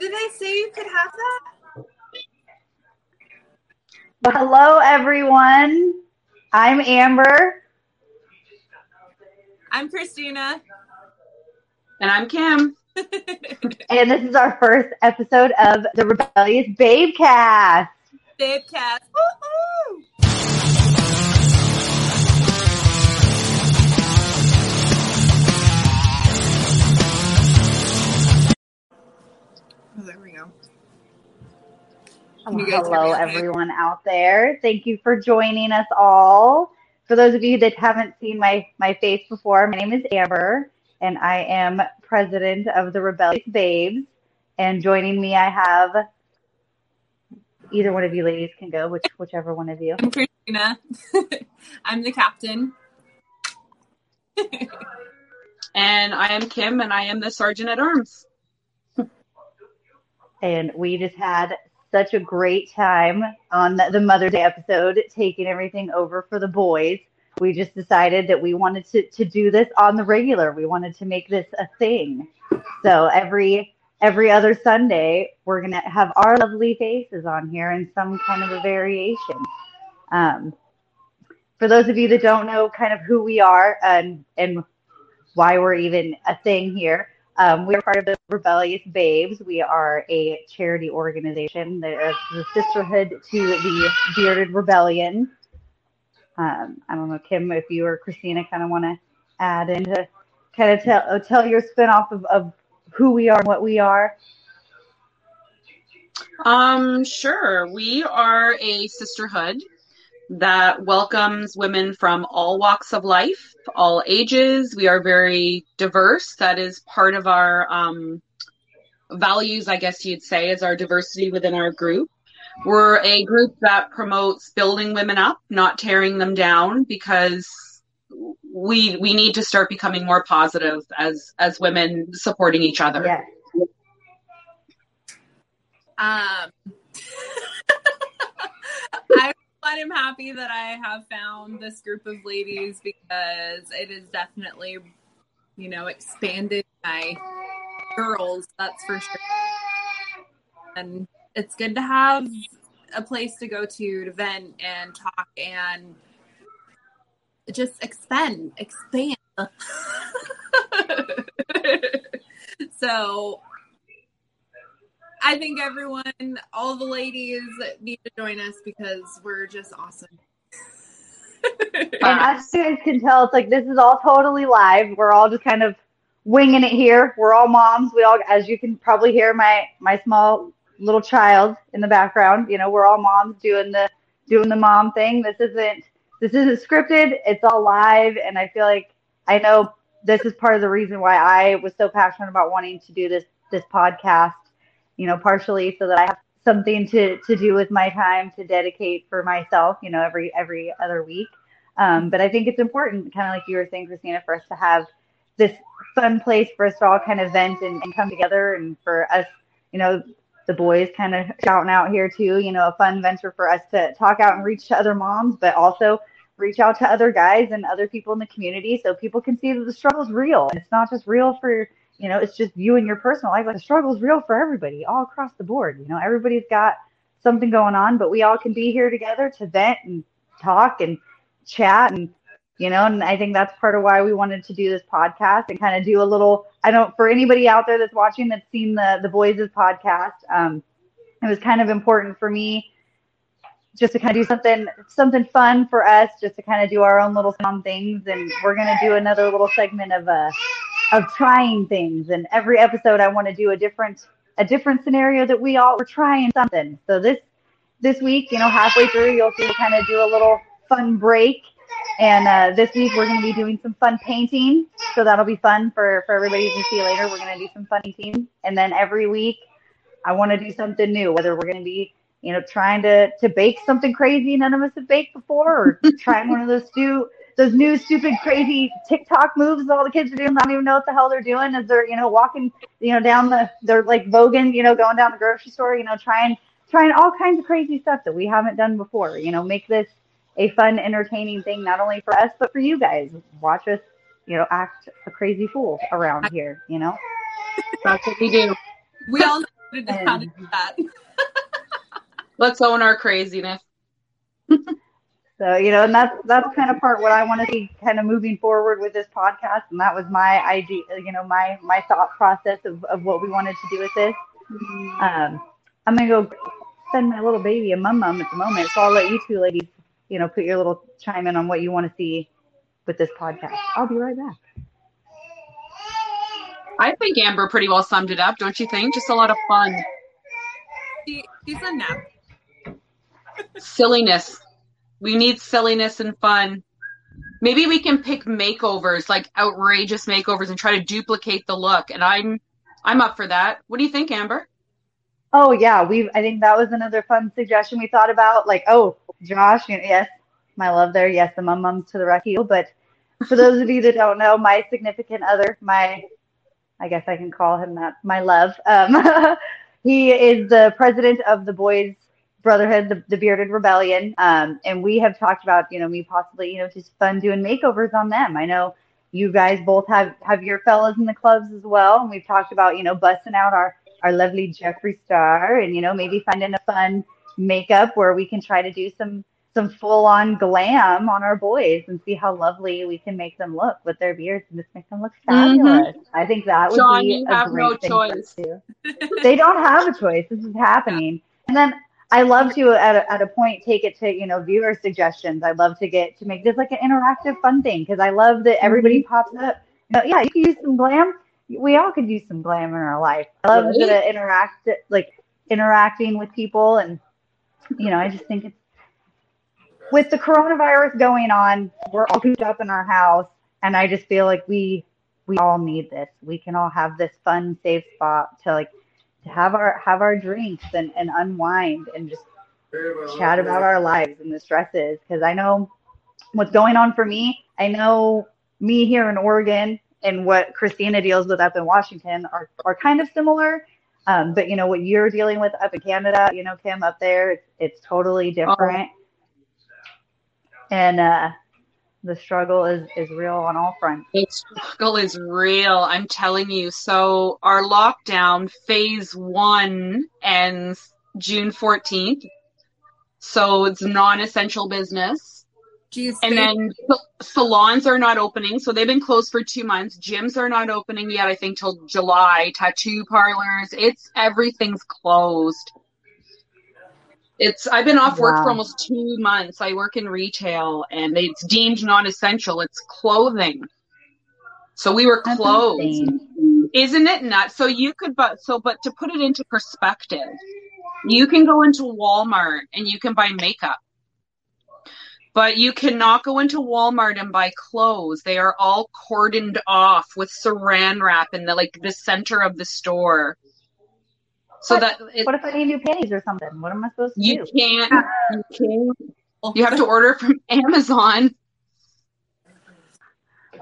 Did they say you could have that? Well, hello, everyone. I'm Amber. I'm Christina. And I'm Kim. and this is our first episode of the Rebellious Babe Cast. Babe Cast. Woo-hoo! Oh, there we go. Well, You guys hear hello, everyone out there. Thank you for joining us all. For those of you that haven't seen my, my face before, my name is Amber, and I am president of the Rebellious Babes. And joining me, I have either one of you ladies can go, which whichever one of you. I'm Christina. I'm the captain. And I am Kim, and I am the sergeant at arms. And we just had such a great time on the, the Mother's Day episode, taking everything over for the boys. We just decided that we wanted to, to do this on the regular. We wanted to make this a thing. So every every other Sunday, we're gonna have our lovely faces on here in some kind of a variation. Um, for those of you that don't know kind of who we are and and why we're even a thing here, um, we are part of the Rebellious Babes. We are a charity organization that is the sisterhood to the Bearded Rebellion. Um, I don't know, Kim, if you or Christina kind of want to add into kind of tell uh, tell your spin off of, of who we are and what we are. Um, sure. We are a sisterhood that welcomes women from all walks of life, all ages. We are very diverse. That is part of our um, values, I guess you'd say, is our diversity within our group. We're a group that promotes building women up, not tearing them down, because we we need to start becoming more positive as as women supporting each other. Yes. Um, I am happy that I have found this group of ladies because it has definitely, you know, expanded my girls. That's for sure. And it's good to have a place to go to to vent and talk and just expand, expand. so I think everyone, all the ladies need to join us because we're just awesome. And as you guys can tell, it's like this is all totally live. We're all just kind of winging it here. We're all moms. We all, as you can probably hear, my my small little child in the background. You know, we're all moms doing the doing the mom thing. This isn't this isn't scripted. It's all live, and I feel like I know this is part of the reason why I was so passionate about wanting to do this this podcast. You know, partially so that I have something to to do with my time to dedicate for myself. You know, every every other week. Um, but I think it's important, kind of like you were saying, Christina, for us to have this fun place for us to all kind of vent and, and come together, and for us, you know, the boys kind of shouting out here too. You know, a fun venture for us to talk out and reach to other moms, but also reach out to other guys and other people in the community so people can see that the struggle is real. It's not just real for you know, it's just you and your personal life. Like the is real for everybody, all across the board. You know, everybody's got something going on, but we all can be here together to vent and talk and chat and you know and i think that's part of why we wanted to do this podcast and kind of do a little i don't for anybody out there that's watching that's seen the the boys' podcast um it was kind of important for me just to kind of do something something fun for us just to kind of do our own little fun things and we're to do another little segment of uh of trying things. And every episode i want to do a different a different scenario that we all were trying something. So this this week you know halfway through you'll see we'll kind of do a little fun break. And uh, this week we're going to be doing some fun painting. So that'll be fun for for everybody to see later. We're going to do some fun painting. And then every week i want to do something new whether we're going to be you know trying to to bake something crazy none of us have baked before or trying one of those new those new stupid crazy tiktok moves that all the kids are doing i don't even know what the hell they're doing as they're you know walking you know down the they're like voguing you know going down the grocery store you know trying trying all kinds of crazy stuff that we haven't done before you know make this a fun, entertaining thing, not only for us, but for you guys. Watch us, you know, act a crazy fool around here, you know? That's what we do. We all know And- that. Let's own our craziness. So, you know, and that's that's kind of part what I want to see kind of moving forward with this podcast. And that was my idea, you know, my my thought process of, of what we wanted to do with this. Um, I'm gonna go send my little baby a mum mum at the moment. So I'll let you two ladies, you know, put your little chime in on what you want to see with this podcast. I'll be right back. I think Amber pretty well summed it up, don't you think? Just a lot of fun. She, she's a nap. Silliness. We need silliness and fun. Maybe we can pick makeovers, like outrageous makeovers, and try to duplicate the look. And I'm I'm up for that. What do you think, Amber? Oh yeah, we. I think that was another fun suggestion we thought about. Like, oh, Josh, yes, my love there. Yes, the mum mums to the rescue. But for those of you that don't know, my significant other, my, I guess I can call him that, my love. Um, he is the president of the Boys Brotherhood, the, the Bearded Rebellion. Um, and we have talked about, you know, me possibly, you know, just fun doing makeovers on them. I know you guys both have have your fellas in the clubs as well, and we've talked about, you know, busting out our our lovely Jeffree Star, and you know, maybe finding a fun makeup where we can try to do some some full on glam on our boys and see how lovely we can make them look with their beards and just make them look fabulous. I think that would John, be a have great no thing for choice. us to do. they don't have a choice. This is happening. And then I love to at a, at a point take it to you know viewer suggestions. I love to get to make this like an interactive fun thing because I love that everybody mm-hmm. pops up. You know, yeah, you can use some glam. We all could use some glam in our life. I love Right. the interact like interacting with people and you know I just think it's with the coronavirus going on, we're all cooped up in our house, and I just feel like we we all need this. We can all have this fun, safe spot to like to have our have our drinks and, and unwind and just chat about our lives and the stresses. Because I know what's going on for me. I know me here in Oregon and what Christina deals with up in Washington are are kind of similar. Um, but you know what you're dealing with up in Canada, you know, Kim, up there, it's it's totally different and uh, the struggle is is real on all fronts. The struggle is real. I'm telling you. So our lockdown phase one ends June 14th. So it's non-essential business. She's And then salons are not opening. So they've been closed for two months. Gyms are not opening yet, I think, till July. Tattoo parlors. It's everything's closed. It's I've been off work for almost two months. I work in retail and it's deemed non-essential. It's clothing. So we were closed. Isn't it nuts? So you could but so but to put it into perspective, you can go into Walmart and you can buy makeup. But you cannot go into Walmart and buy clothes. They are all cordoned off with saran wrap in the like the center of the store. So What? that it, What if I need new panties or something? What am I supposed to you do? can't ah. you can't you have to order from Amazon.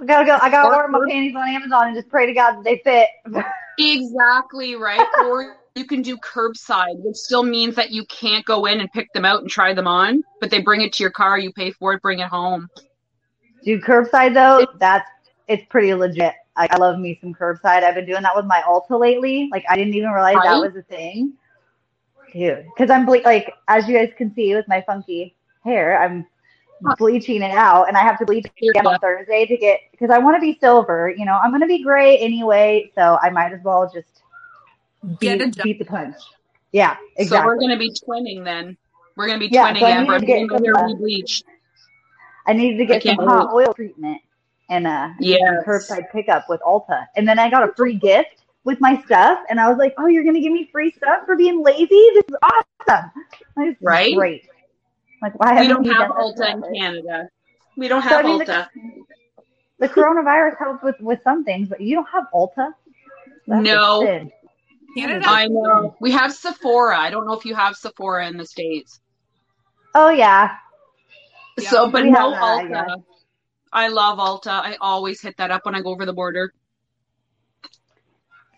I gotta go. I gotta Or- order my panties on Amazon and just pray to God that they fit. Exactly right. or you can do curbside, which still means that you can't go in and pick them out and try them on, but they bring it to your car, you pay for it, bring it home. Do curbside though. That's it's pretty legit. I, I love me some curbside. I've been doing that with my Ulta lately. Like I didn't even realize that was a thing, dude. Because I'm ble- like, as you guys can see with my funky hair, I'm bleaching it out, and I have to bleach it again on Thursday to get because I want to be silver. You know, I'm gonna be gray anyway, so I might as well just Get beat, a beat the punch. Yeah, exactly. So we're gonna be twinning then. We're gonna be Yeah, twinning so Amber. I'm get getting my some, hair uh, re-bleached. I needed to get some hot oil treatment and uh Yes. some curbside pickup with Ulta. And then I got a free gift with my stuff and I was like, Oh, you're gonna give me free stuff for being lazy? This is awesome. Like, this is Right? great. Like why We haven't don't we have done this Ulta in? Canada. We don't So, have I mean, the- Ulta. The coronavirus helped with, with some things, but you don't have Ulta? That's No. Canada. I know. We have Sephora. I don't know if you have Sephora in the States. Oh yeah. Yeah, so, but we no have that, Ulta. I love Ulta. I always hit that up when I go over the border.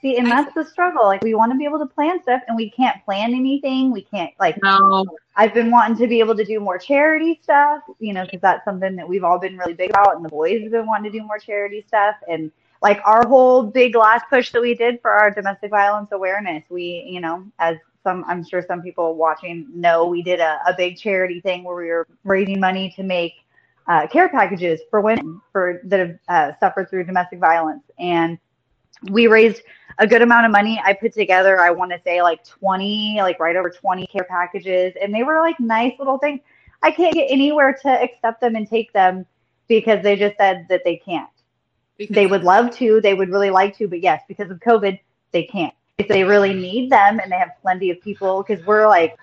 See, and that's the struggle. Like we want to be able to plan stuff and we can't plan anything. We can't like No. I've been wanting to be able to do more charity stuff, you know, because that's something that we've all been really big about, and the boys have been wanting to do more charity stuff. And like our whole big last push that we did for our domestic violence awareness, we, you know, as some, I'm sure some people watching know, we did a, a big charity thing where we were raising money to make uh, care packages for women for that have uh, suffered through domestic violence, and we raised a good amount of money. I put together, I want to say like 20, like right over 20 care packages, and they were like nice little things. I can't get anywhere to accept them and take them because they just said that they can't. Because they would love to, they would really like to, but yes, because of COVID, they can't. If they really need them and they have plenty of people, because we're like,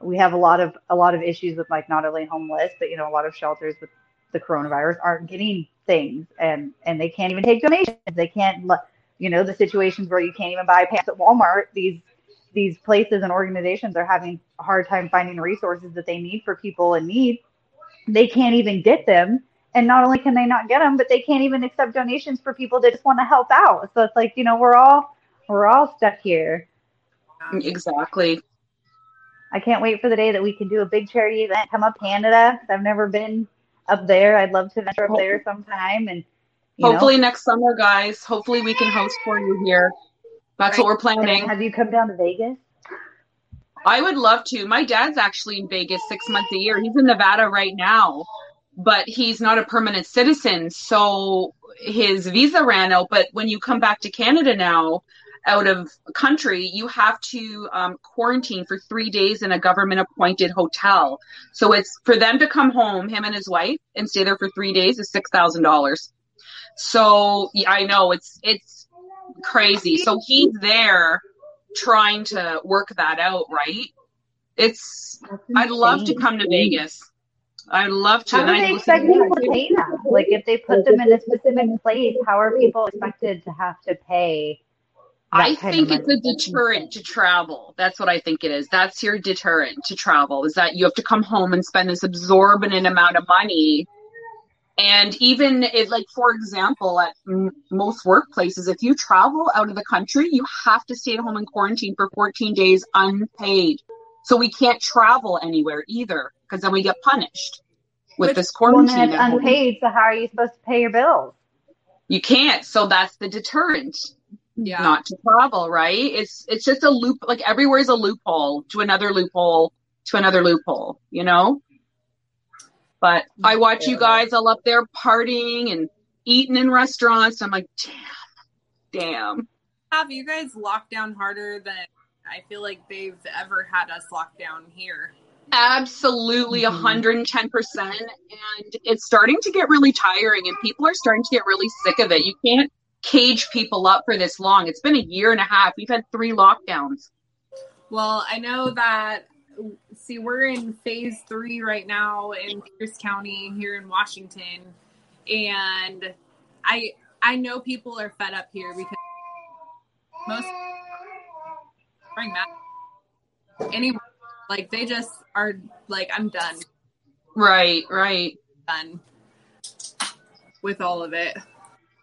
we have a lot of a lot of issues with like not only homeless, but you know, a lot of shelters with the coronavirus aren't getting things and and they can't even take donations. They can't, you know, the situations where you can't even buy pants at Walmart. These these places and organizations are having a hard time finding resources that they need for people in need. They can't even get them. And not only can they not get them, but they can't even accept donations for people that just want to help out. So it's like, you know, we're all we're all stuck here. Exactly. I can't wait for the day that we can do a big charity event. Come up Canada. I've never been up there. I'd love to venture up there sometime. And hopefully know. next summer, guys. Hopefully we can host for you here. That's right. what we're planning. Have you come down to Vegas? I would love to. My dad's actually in Vegas six months a year. He's in Nevada right now, but he's not a permanent citizen. So his visa ran out. But when you come back to Canada now, out of country, you have to um, quarantine for three days in a government appointed hotel. So it's for them to come home, him and his wife, and stay there for three days is six thousand dollars. So yeah, I know it's it's crazy. So he's there trying to work that out, right? It's I'd love to come to Vegas. I'd love to. How do they expect people to pay that? Like if they put them in a specific place, how are people expected to have to pay? I think it's a deterrent to travel. That's what I think it is. That's your deterrent to travel is that you have to come home and spend this absorbent amount of money and even if, like, for example, at m- most workplaces, if you travel out of the country, you have to stay at home in quarantine for 14 days unpaid. So we can't travel anywhere either because then we get punished with this quarantine. Unpaid, so how are you supposed to pay your bills? You can't. So that's the deterrent. Yeah. Not to travel, right? It's it's just a loop. Like everywhere is a loophole to another loophole to another loophole. You know. But I watch you guys all up there partying and eating in restaurants. I'm like, damn, damn. Have you guys locked down harder than I feel like they've ever had us locked down here? Absolutely, mm-hmm. 110%. And it's starting to get really tiring, and people are starting to get really sick of it. You can't cage people up for this long. It's been a year and a half. We've had three lockdowns. Well, I know that see, we're in phase three right now in Pierce County here in Washington, and I I know people are fed up here because most wearing masks anyway, like they just are like I'm done. Right, right. Done with all of it.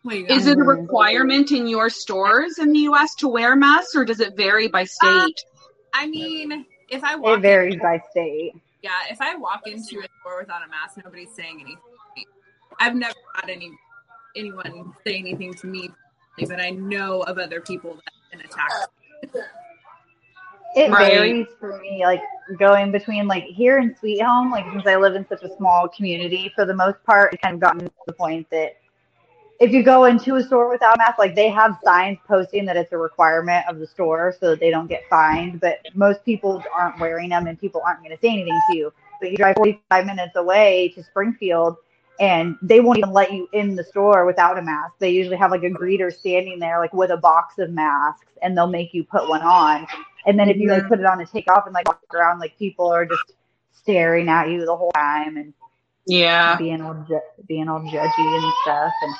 Is it a requirement in your stores in the U.S. to wear masks, or does it vary by state? Uh, I mean, if I walk it varies in, by state. Yeah, if I walk into a store without a mask, nobody's saying anything. I've never had any anyone say anything to me, but I know of other people that have been attacked. It right. varies for me, like going between like here in Sweet Home, like since I live in such a small community, for the most part, it's kind of gotten to the point that if you go into a store without a mask, like they have signs posting that it's a requirement of the store so that they don't get fined. But most people aren't wearing them and people aren't going to say anything to you. But you drive 45 minutes away to Springfield and they won't even let you in the store without a mask. They usually have like a greeter standing there, like with a box of masks, and they'll make you put one on. And then if you like put it on and take off and like walk around, like people are just staring at you the whole time and yeah, being all ju- being all judgy and stuff. And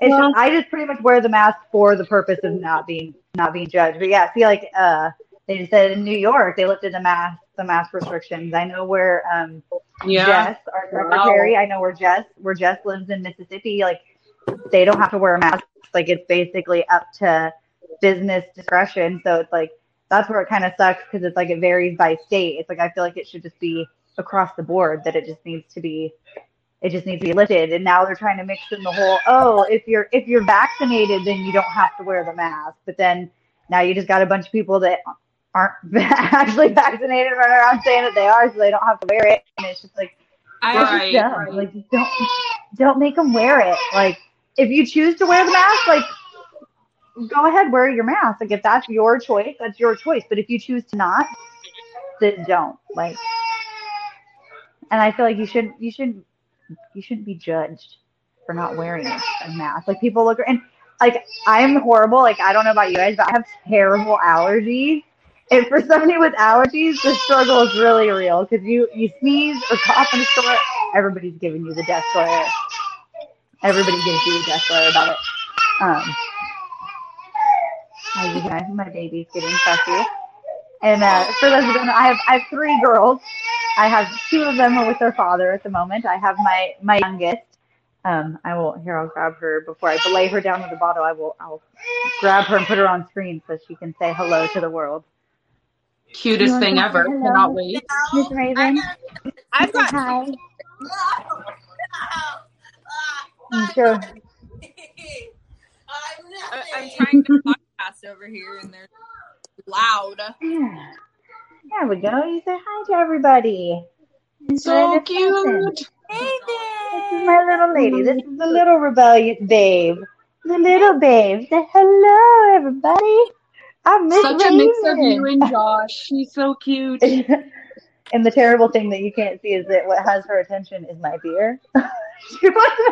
it's just, I just pretty much wear the mask for the purpose of not being not being judged. But yeah, I feel like uh, they said in New York they lifted the mask the mask restrictions. I know where um, yeah. Jess, our secretary, wow. I know where Jess where Jess lives in Mississippi. Like they don't have to wear a mask. Like it's basically up to business discretion. So it's like that's where it kind of sucks because it's like it varies by state. It's like I feel like it should just be across the board that it just needs to be it just needs to be lifted. And now they're trying to mix in the whole, oh, if you're if you're vaccinated, then you don't have to wear the mask. But then now you just got a bunch of people that aren't actually vaccinated running around saying that they are, so they don't have to wear it. And it's just like, Right, dumb. right. Like, don't don't make them wear it. Like, if you choose to wear the mask, like, go ahead, wear your mask. Like, if that's your choice, that's your choice. But if you choose to not, then don't. Like, and I feel like you should you should you shouldn't be judged for not wearing a mask. Like, people look and like I'm horrible. Like, I don't know about you guys, but I have terrible allergies. And for somebody with allergies, the struggle is really real because you you sneeze or cough in the store, everybody's giving you the death glare. Everybody gives you the death glare about it. Um, you guys, my baby's getting fussy. And uh, for those who don't know, I have I have three girls. I have two of them are with their father at the moment. I have my my youngest. Um, I will here. I'll grab her before I lay her down with the bottle. I will I'll grab her and put her on screen so she can say hello to the world. Cutest thing ever. hello? Cannot wait. Miss Raven, I've got. Hi. I'm sure. I'm I'm trying to podcast over here and they're loud. Yeah. There we go. You say hi to everybody. So Enjoy the session. cute. Hey This is my little lady. This is the mm-hmm. little rebellious babe. The little babe. Say hello, everybody. I miss Such a mix of you and Josh. She's so cute. and the terrible thing that you can't see is that what has her attention is my beer. she, wants,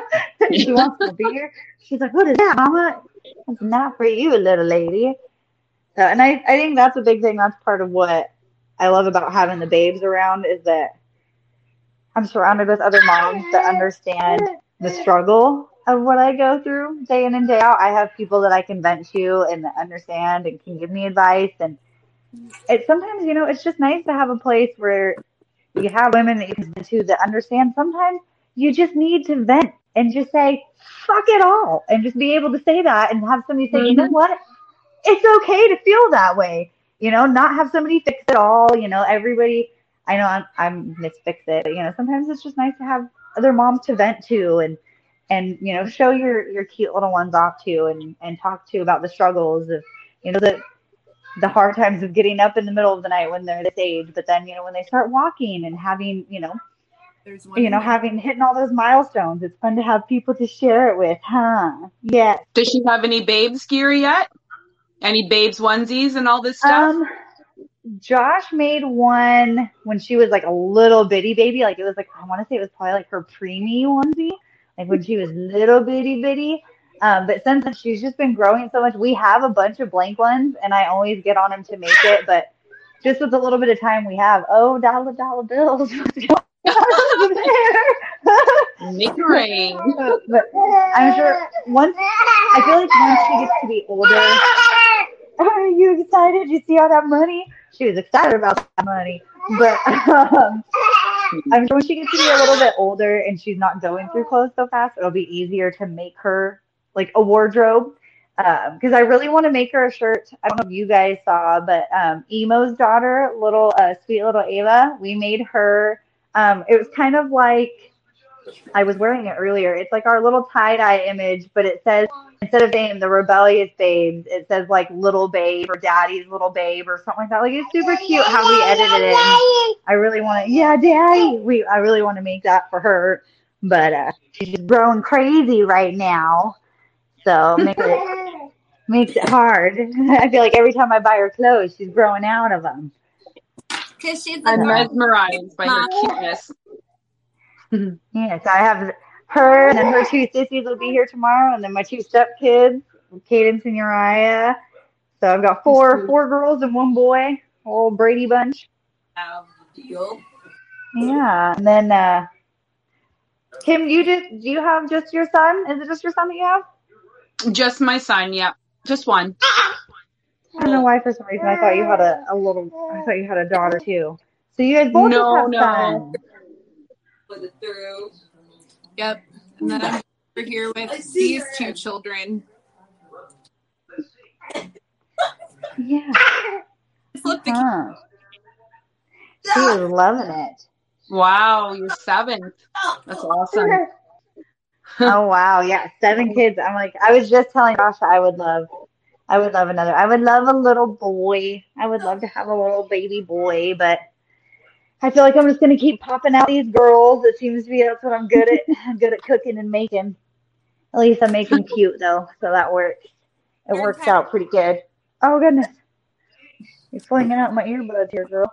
she wants the beer. She's like, "What is that, Mama? It's not for you, little lady." So, and I, I think that's a big thing. That's part of what I love about having the babes around is that I'm surrounded with other moms that understand the struggle of what I go through day in and day out. I have people that I can vent to and that understand and can give me advice. And it sometimes, you know, it's just nice to have a place where you have women that you can vent to that understand. Sometimes you just need to vent and just say, fuck it all. And just be able to say that and have somebody say, you know mm-hmm. what? It's okay to feel that way. You know, not have somebody fix it all. You know, everybody, I know I'm, I'm Miss Fix It, but, you know, sometimes it's just nice to have other moms to vent to and, and, you know, show your, your cute little ones off to and, and talk to about the struggles of, you know, the, the hard times of getting up in the middle of the night when they're this age, but then, you know, when they start walking and having, you know, There's one. you know, having hitting all those milestones, it's fun to have people to share it with, huh? Yeah. Does she have any babes gear yet? Any babes onesies and all this stuff? Um, Josh made one when she was like a little bitty baby. Like it was like I want to say it was probably like her preemie onesie, like when she was little bitty bitty. Um, but since then, she's just been growing so much, we have a bunch of blank ones, and I always get on him to make it. But just with a little bit of time we have, oh dollar dollar bills, Make it rain. but I'm sure once I feel like once she gets to be older, are you excited? You see all that money? She was excited about that money, but um, I'm sure when she gets to be a little bit older and she's not going through clothes so fast, it'll be easier to make her like a wardrobe. Because I really want to make her a shirt. I don't know if you guys saw, but um, Emo's daughter, little uh, sweet little Ava, we made her. Um, it was kind of like I was wearing it earlier. It's like our little tie dye image, but it says instead of saying the rebellious babes, it says like little babe or daddy's little babe or something like that. Like it's super cute how we edited it. And I really want to, yeah, daddy. We I really want to make that for her, but uh, she's just growing crazy right now, so makes it makes it hard. I feel like every time I buy her clothes, she's growing out of them. Because she's a I'm mesmerized by her cuteness. Yeah, so I have her, and then her two sissies will be here tomorrow, and then my two stepkids, Cadence and Uriah. So I've got four four girls and one boy, whole Brady bunch. deal. Yeah, and then uh, Kim, you just do you have just your son? Is it just your son that you have? Just my son, yeah. Just one. I don't know why for some reason I thought you had a, a little. I thought you had a daughter too. So you guys both No, have no. sons. Put it through. Yep. And then I'm over here with these two children. Yeah. Flip the Huh. She is loving it. Wow, you're seventh. That's awesome. oh wow, yeah, seven kids. I'm like, I was just telling Josh I would love, I would love another. I would love a little boy. I would love to have a little baby boy, but I feel like I'm just gonna keep popping out these girls. It seems to be that's what I'm good at. I'm good at cooking and making. At least I'm making cute though, so that works. It works out pretty good. Oh goodness, you're flinging out my earbuds here, girl.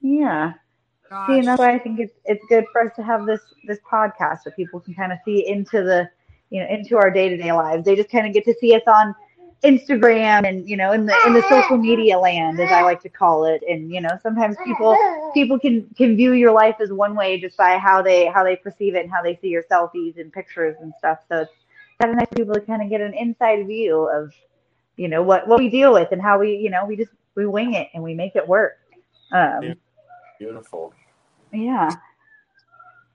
Yeah. Gosh. See, and that's why I think it's it's good for us to have this this podcast so people can kind of see into the you know into our day to day lives. They just kind of get to see us on Instagram and you know in the in the social media land as I like to call it. And you know sometimes people people can can view your life as one way just by how they how they perceive it and how they see your selfies and pictures and stuff. So it's kind of nice for people to kind of get an inside view of you know what what we deal with and how we you know we just we wing it and we make it work. Um, Beautiful. Yeah.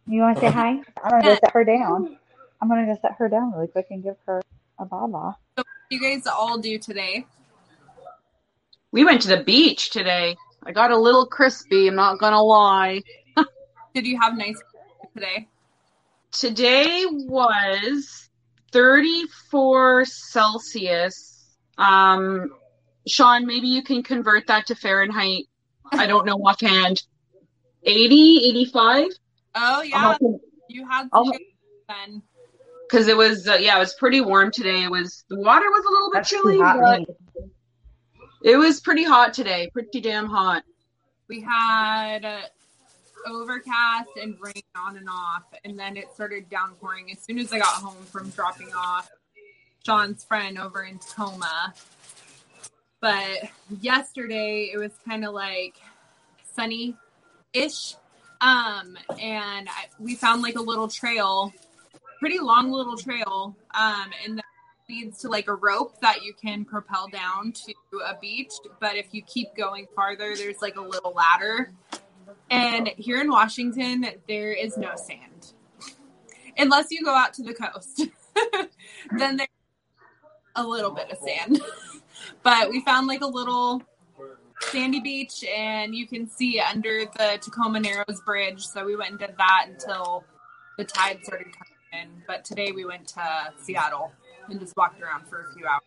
You want to say hi? I'm gonna go set her down. I'm gonna go set her down really quick and give her a baba. So you guys all do today? We went to the beach today. I got a little crispy. I'm not gonna lie. Did you have nice today? Today was 34 Celsius. Um, Sean, maybe you can convert that to Fahrenheit. I don't know offhand. 80, 85. Oh yeah, you had then. Because it was uh, yeah, it was pretty warm today. It was the water was a little bit That's chilly, but it was pretty hot today. Pretty damn hot. We had uh, overcast and rain on and off, and then it started downpouring as soon as I got home from dropping off Sean's friend over in Tacoma. But yesterday it was kind of like sunny ish. Um, and I, we found like a little trail, pretty long little trail, um, and that leads to like a rope that you can propel down to a beach. But if you keep going farther, there's like a little ladder. And here in Washington, there is no sand unless you go out to the coast. then there's a little bit of sand. but we found like a little sandy beach and you can see under the Tacoma Narrows Bridge. So we went and did that until the tide started coming in. But today we went to Seattle and just walked around for a few hours.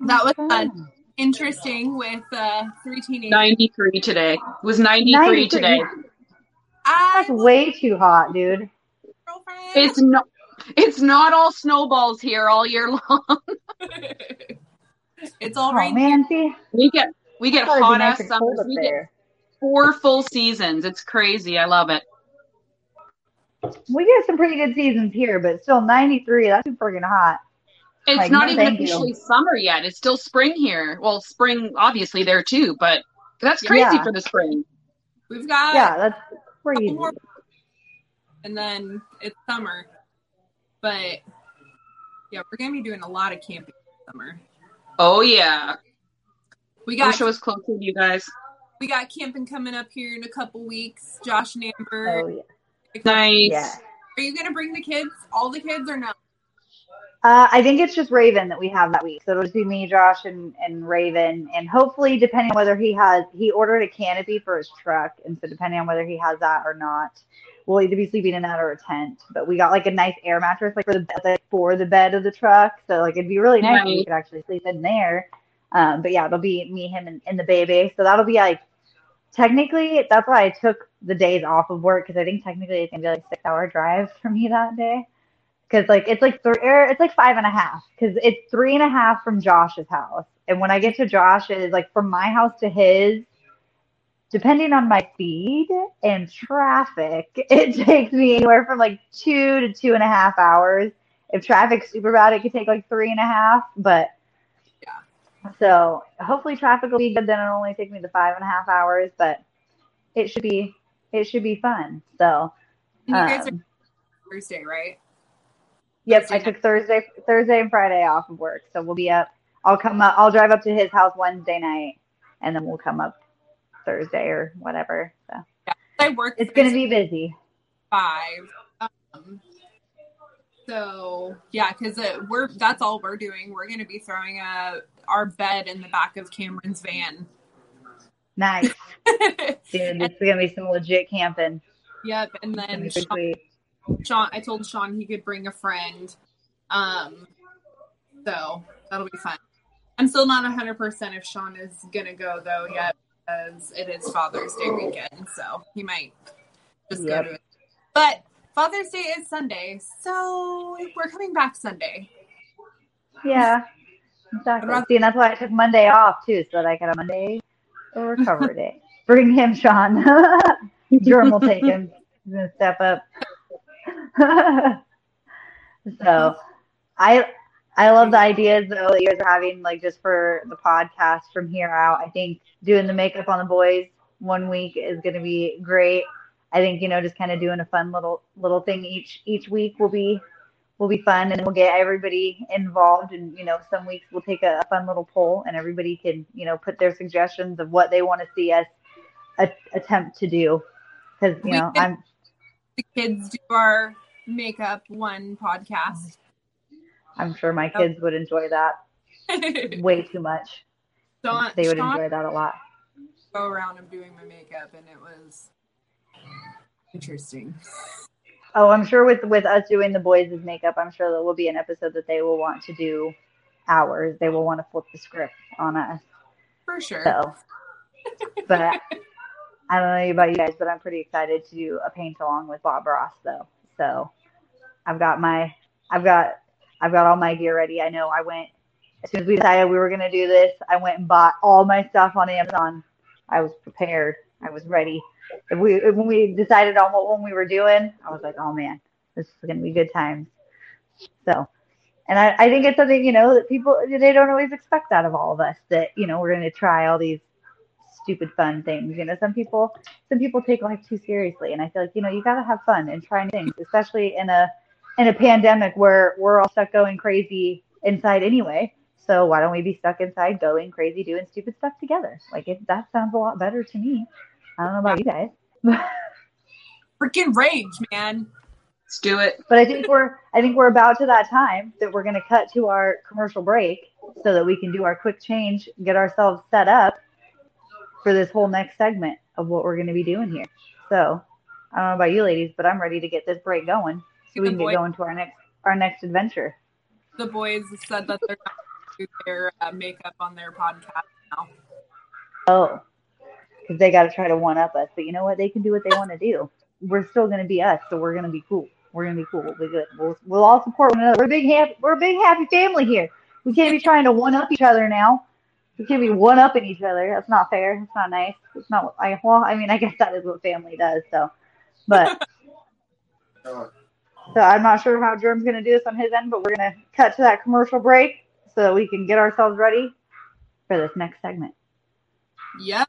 That was fun. Interesting with uh, three teenagers. 93 today. It was 93, 93. today. That's way too hot, dude. It's not. It's not all snowballs here all year long. It's all oh, right. Man, see, we get we get hot ass summers. We get four full seasons. It's crazy. I love it. We get some pretty good seasons here, but still 93. That's freaking hot. It's like, not no, even officially you. summer yet. It's still spring here. Well, spring obviously there too, but that's crazy yeah. for the spring. We've got yeah, that's crazy. More, and then it's summer, but yeah, we're gonna be doing a lot of camping summer. Oh yeah. We got. I wish I was closer to you guys. We got camping coming up here in a couple weeks. Josh and Amber. Oh yeah. Nice. Yeah. Are you gonna bring the kids? All the kids or no? Uh, I think it's just Raven that we have that week. So it'll just be me, Josh, and, and Raven. And hopefully, depending on whether he has, he ordered a canopy for his truck. And so, depending on whether he has that or not, we'll either be sleeping in that or a tent. But we got like a nice air mattress, like for the like, for the bed of the truck. So like it'd be really nice if we could actually sleep in there. Um, but yeah, it'll be me, him, and, and the baby. So that'll be like technically that's why I took the days off of work because I think technically it's gonna be like six hour drive for me that day. Because like it's like th- er, it's like five and a half because it's three and a half from Josh's house, and when I get to Josh's, like from my house to his, depending on my speed and traffic, it takes me anywhere from like two to two and a half hours. If traffic's super bad, it could take like three and a half. But so hopefully traffic will be good. Then it'll only take me the five and a half hours, but it should be it should be fun. So you guys um, are Thursday, right? Yep, Thursday I took Thursday Thursday and Friday off of work, so we'll be up. I'll come up. I'll drive up to his house Wednesday night, and then we'll come up Thursday or whatever. So yeah, I work. It's to be busy. Five. So yeah, because we're that's all we're doing. We're going to be throwing a our bed in the back of Cameron's van. Nice. Dude, this is gonna be some legit camping. Yep, and then Sean, Sean, I told Sean he could bring a friend. Um, so that'll be fun. I'm still not 100% if Sean is gonna go though yet because it is Father's Day weekend, so he might just yep. go to it. But Father's Day is Sunday, so we're coming back Sunday. Yeah, exactly. See, and that's why I took Monday off too, so that I get a Monday or recovery day. Bring him, Sean. Jerm will take him. He's gonna step up. so, I I love the ideas though that you guys are having, like just for the podcast from here out. I think doing the makeup on the boys one week is going to be great. I think you know just kind of doing a fun little little thing each each week will be will be fun, and we'll get everybody involved. And you know, some weeks we'll take a, a fun little poll, and everybody can you know put their suggestions of what they want to see us a, attempt to do. Because you we know, I'm the kids do our makeup one podcast. I'm sure my kids would enjoy that way too much. Sean, they would Sean enjoy that a lot. Go around and doing my makeup, and it was interesting. Oh, I'm sure with with us doing the boys' makeup, I'm sure there will be an episode that they will want to do ours. They will want to flip the script on us. For sure. So, but I don't know about you guys, but I'm pretty excited to do a paint along with Bob Ross though. So I've got my I've got I've got all my gear ready. I know I went as soon as we decided we were gonna do this, I went and bought all my stuff on Amazon. I was prepared. I was ready. We when we decided on what one we were doing, I was like, oh man, this is gonna be good times. So and I, I think it's something, you know, that people they don't always expect out of all of us that, you know, we're gonna try all these stupid fun things. You know, some people some people take life too seriously, and I feel like you know you got to have fun and try things, especially in a in a pandemic where we're all stuck going crazy inside anyway. So why don't we be stuck inside going crazy doing stupid stuff together? Like that sounds a lot better to me. I don't know about you guys. Freaking rage, man. Let's do it. But I think we're I think we're about to that time that we're going to cut to our commercial break so that we can do our quick change, get ourselves set up for this whole next segment of what we're going to be doing here. So I don't know about you ladies, but I'm ready to get this break going so we can get going to our next our next adventure. The boys said that they're not do their uh, makeup on their podcast now. Oh, because they got to try to one up us. But you know what? They can do what they want to do. We're still going to be us, so we're going to be cool. We're going to be cool. We'll be good. We'll, we'll all support one another. We're a big happy. We're a big happy family here. We can't be trying to one up each other now. We can't be one upping each other. That's not fair. It's not nice. It's not. I well, I mean, I guess that is what family does. So, but so I'm not sure how Jerm's going to do this on his end, but we're going to cut to that commercial break so that we can get ourselves ready for this next segment. Yep.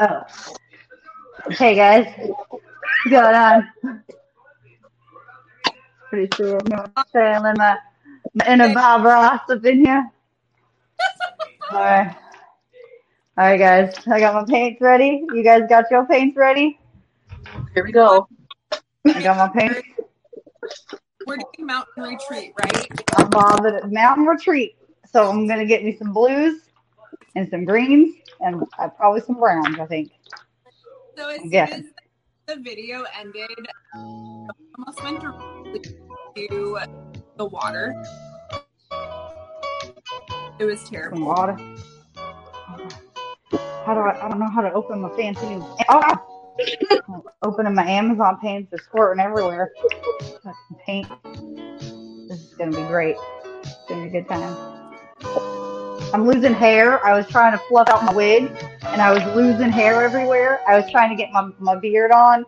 Oh. Hey guys. What's going on? Pretty sure I'm trailing my, my inner Bob Ross up in here. Alright. Alright guys. I got my paints ready. You guys got your paints ready? Here we go. I got my paints. We're doing mountain retreat, right? I'm at Mountain Retreat. So I'm gonna get me some blues and some greens and uh, probably some browns, I think. So as soon Yeah. as the video ended, I almost went directly to the water. It was Some terrible. water. How do I? I don't know how to open my fancy new. Oh, opening my Amazon paints are squirting everywhere. Got some paint. This is gonna be great. It's gonna be a good time. I'm losing hair. I was trying to fluff out my wig, and I was losing hair everywhere. I was trying to get my my beard on,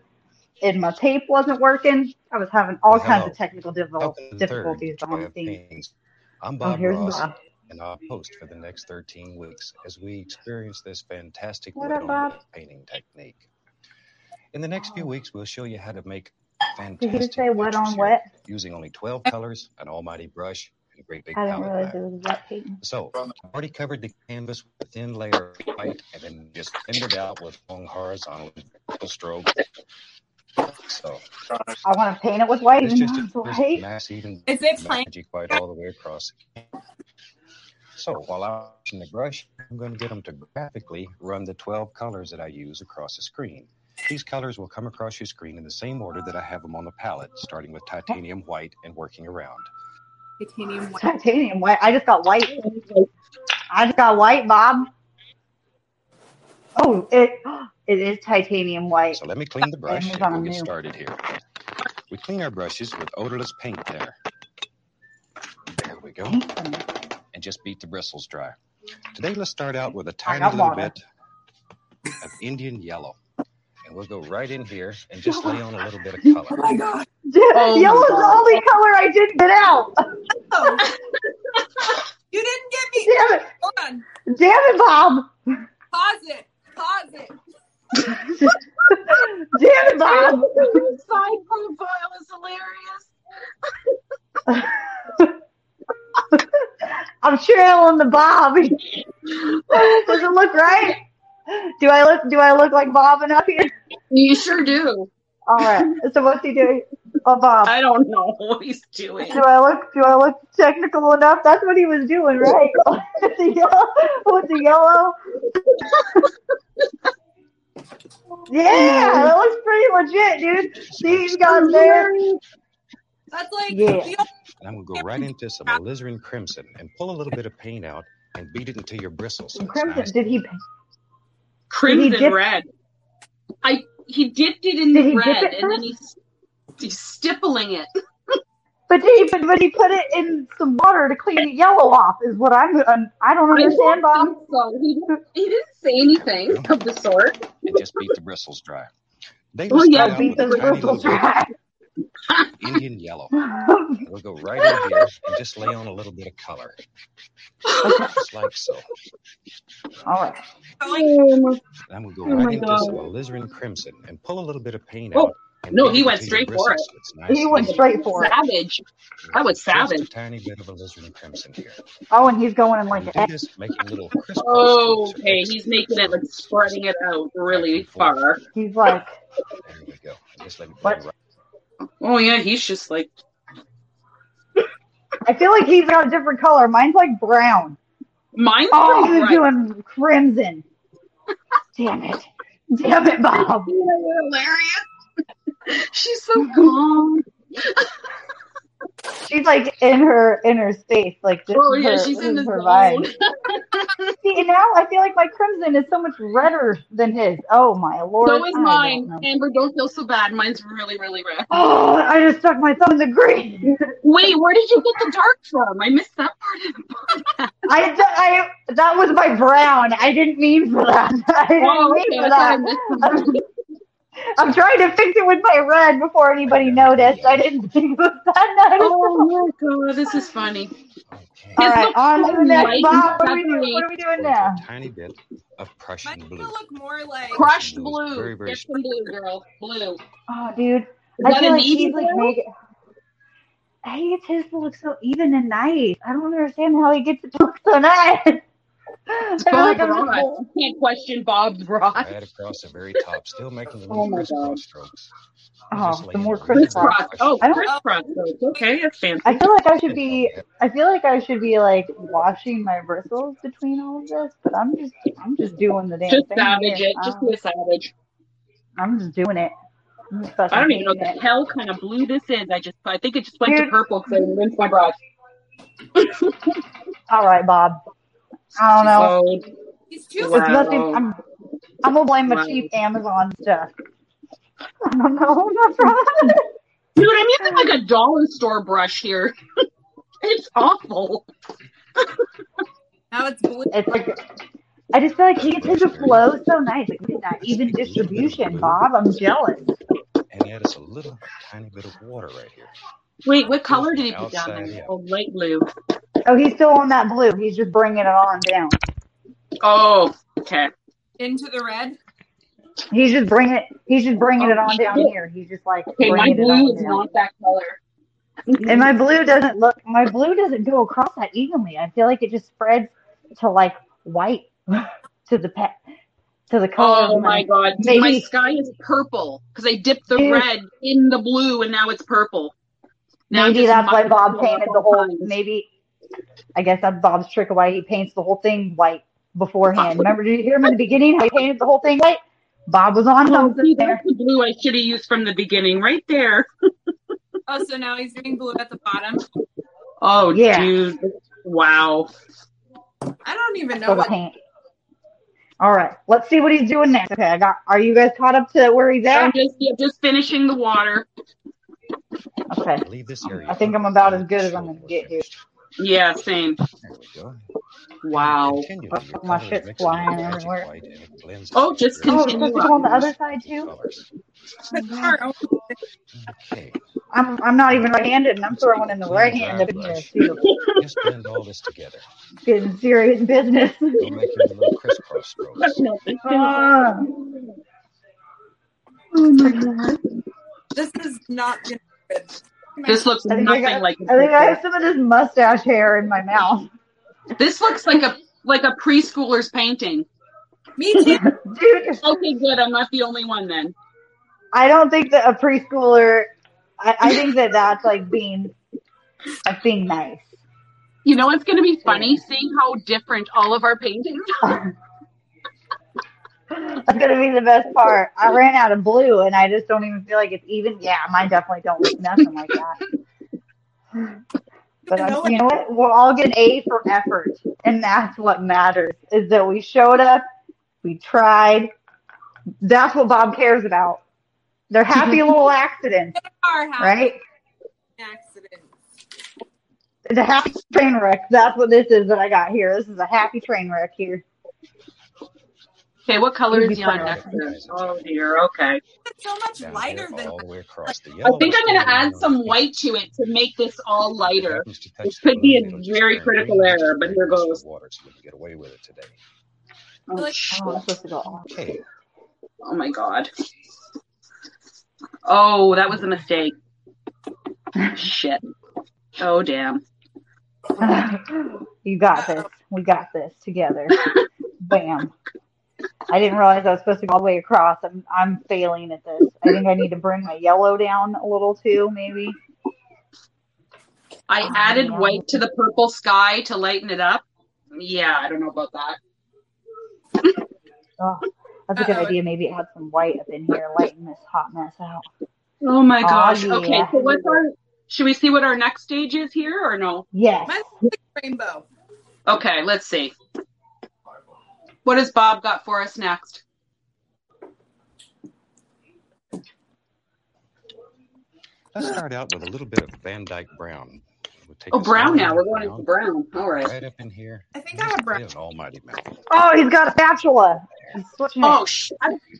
and my tape wasn't working. I was having all Well, kinds of technical difficul- Welcome to the third difficulties on the. Paintings. I'm Oh, Bob here's Ross, Bob. and I'll host for the next 13 weeks as we experience this fantastic What up, on Bob? wet painting technique. In the next few weeks, we'll show you how to make Did you fantastic say wet on wet? using only 12 colors, an almighty brush, a great big I didn't palette realize it was wet painting. So, I've already covered the canvas with a thin layer of white and then just thinned it out with long horizontal stroke. So, I want to paint it with white it's just a not crisp, white. mass even Is it plain? magic white all the way across. So while I'm using the brush, I'm going to get them to graphically run the 12 colors that I use across the screen. These colors will come across your screen in the same order that I have them on the palette, starting with titanium white and working around. Titanium white. Titanium white. I just got white. I just got white, Bob. Oh, it it is titanium white. So let me clean the brush and Amazon we'll get knew. started here. We clean our brushes with odorless paint there. There we go. And just beat the bristles dry. Today, let's start out with a tiny little water. bit of Indian yellow. And we'll go right in here and just lay on a little bit of color. Oh my god. Oh my Yellow's the only color I didn't get out. Oh. you didn't get me. Damn it. Hold on. Damn it, Bob. Pause it. Pause it. Damn it, Bob. Side profile is hilarious. I'm trailing the Bob. Does it look right? Do I look do I look like Bob enough here? You sure do. All right. So what's he doing? Oh, Bob. I don't know what he's doing. Do I look do I look technical enough? That's what he was doing, right? with the yellow with the yellow. Yeah, that looks pretty legit, dude. See he's got there. That's like Yeah. the And I'm going to go right into some alizarin crimson and pull a little bit of paint out and beat it into your bristles. So Crimson. nice. Did he Crimson dip- red. I he dipped it in Did the red it and then he's he's stippling it. but did he but, but he put it in some water to clean the yellow off is what I'm I don't I understand, don't Bob. so. He, didn't- he didn't say anything of the sort. And just beat the bristles dry. They Oh, yeah, Beat with a those bristles dry. Of Indian yellow. We'll go right in here and just lay on a little bit of color. Just like so. All right. like And I'm going to go Oh right into God. some alizarin crimson and pull a little bit of paint Oh, out. and no, he went straight for bristles so nice He went straight for it. Savage. I was Just a savage. tiny bit of alizarin crimson here. Oh, and he's going in like do an this making little crisscross Oh, okay. He's making it like spreading it out really back and forth. far. He's like There we go. Just let it What? right. Oh yeah, he's just like I feel like he's got a different color. Mine's like brown. mine's Oh, pretty he's bright. doing crimson. Damn it. Damn it, Bob. hilarious. She's so calm. She's like in her in her space. Like this Oh yeah, her, she's in her vibe. See, and now I feel like my crimson is so much redder than his. Oh my lord. So is I mine. don't. Amber, don't feel so bad. Mine's really, really red. Oh, I just stuck my thumb in the green. Wait, where did you get the dark from? I missed that part of the podcast. I, I that was my brown. I didn't mean for that. I didn't Oh, mean okay. for that. missed I'm, I'm trying to fix it with my red before anybody noticed. I didn't think it was that nice. Oh my god, this is funny. All right, on to the next Bob. What are we doing? What are we doing now? a tiny bit of Prussian Mine's blue. gonna look more like Crushed Blue is blue. very, very Get some blue, girl. Blue. Oh, dude, Is I that feel a like navy he's like blue? making. He gets his to look so even and nice. I don't understand how he gets it to look so nice. I feel Bob like I'm Ross. You can't question Bob's Ross. Right across the very top, still making the Oh little my crisscross strokes. Oh, Just the more a little bit of Crisscross. Oh, I don't- crisscross. strokes. Okay, that's fancy. I feel like I should be. I feel like I should be like washing my bristles between all of this, but I'm just. I'm just doing the damn Just thing. savage here. it. Just I'm, be a um, savage. I'm just doing it. I'm just I don't even know what the hell kind of blue this is. I just, I think it just went to purple because I rinsed my brush. All right, Bob. I don't know. So, he's too Wow. It's nothing. I'm. I'm gonna blame the cheap Amazon stuff. I don't know. What's wrong? dude, I'm using like a dollar store brush here. it's awful. now it's blue. It's like. I just feel like he gets his flow so nice. Like, look at that even distribution, Bob. I'm jealous. And he had us a little tiny bit of water right here. Wait, what color did he put down there? yeah. Oh, light blue. Oh, he's still on that blue. He's just bringing it on down. Oh, okay. into the red. He's just bringing it. He's just bringing it oh, on Oh, down yeah. here. He's just like Okay, my blue is down. not that color. And my blue doesn't look. My blue doesn't go across that evenly. I feel like it just spreads to like white to the pet to the color. Oh of my god. My sky is purple because I dipped the Dude. red in the blue and now it's purple. Now Maybe that's why Bob painted the whole. kinds. Maybe I guess that's Bob's trick of why he paints the whole thing white beforehand. Remember, did you hear him in the beginning? How he painted the whole thing white. Bob was on Oh, something see, there. that's the blue I should have used from the beginning, right there. Oh, so now he's doing blue at the bottom. Oh, Yeah. dude. Wow. I don't even know what. paint. All right, let's see what he's doing next. Okay, I got. Are you guys caught up to where he's at? I'm just yeah, just finishing the water. Okay. Leave this area. I think I'm about as good as I'm gonna get here. Yeah, same. There we go. Wow. Oh, my shit's flying everywhere. white and it blends Oh, just very Oh, continue it's supposed to go on the other side too. Okay. I'm I'm not even right-handed, and I'm throwing in the right hand up in here too. Just blend all this together. Getting serious business. Go make your little crisscross strokes. No, Ah. Oh my god! This is not gonna be good. This looks I think I nothing got. like I think I have some of this mustache hair in my mouth, this looks like a like a preschooler's painting. Me too. dude. Okay, good. I'm not the only one then. I don't think that a preschooler. I, I think that that's like being like being nice. You know what's going to be funny? Seeing how different all of our paintings are. That's gonna be the best part. I ran out of blue, and I just don't even feel like it's even. Yeah, mine definitely don't look nothing like that. But I'm, you know what? We'll all get an A for effort, and that's what matters. Is that we showed up, we tried. That's what Bob cares about. They're happy little accidents, right? accidents. It's a happy train wreck. That's what this is that I got here. This is a happy train wreck here. Okay, what color is Easy Jan next to? Oh dear. Okay. It's so much Down lighter than all the way across. The I think I'm going to add some white to it to make this all lighter. happens This could be a very critical error, but here goes. Water, so we can get away with it today. Oh, Like- Oh, I'm supposed to go. Okay. oh my god. Oh, that was a mistake. Shit. Oh damn. you got this. We got this together. Bam. I didn't realize I was supposed to go all the way across. I'm I'm failing at this. I think I need to bring my yellow down a little too, maybe. I Oh, added yeah. white to the purple sky to lighten it up. Yeah, I don't know about that. Oh, that's a good Uh-oh. idea. Maybe add some white up in here, lighten this hot mess out. Oh my Aw, gosh. yeah. Okay, so what's our should we see what our next stage is here or no? Yes. Mine's like rainbow. Okay, let's see. What has Bob got for us next? Let's start out with a little bit of Van Dyke Brown. We'll take Oh, brown now. We're going into brown. All right. Right up in here. I think I have brown. Get an almighty amount. Oh, he's got a spatula. Oh, it. sh-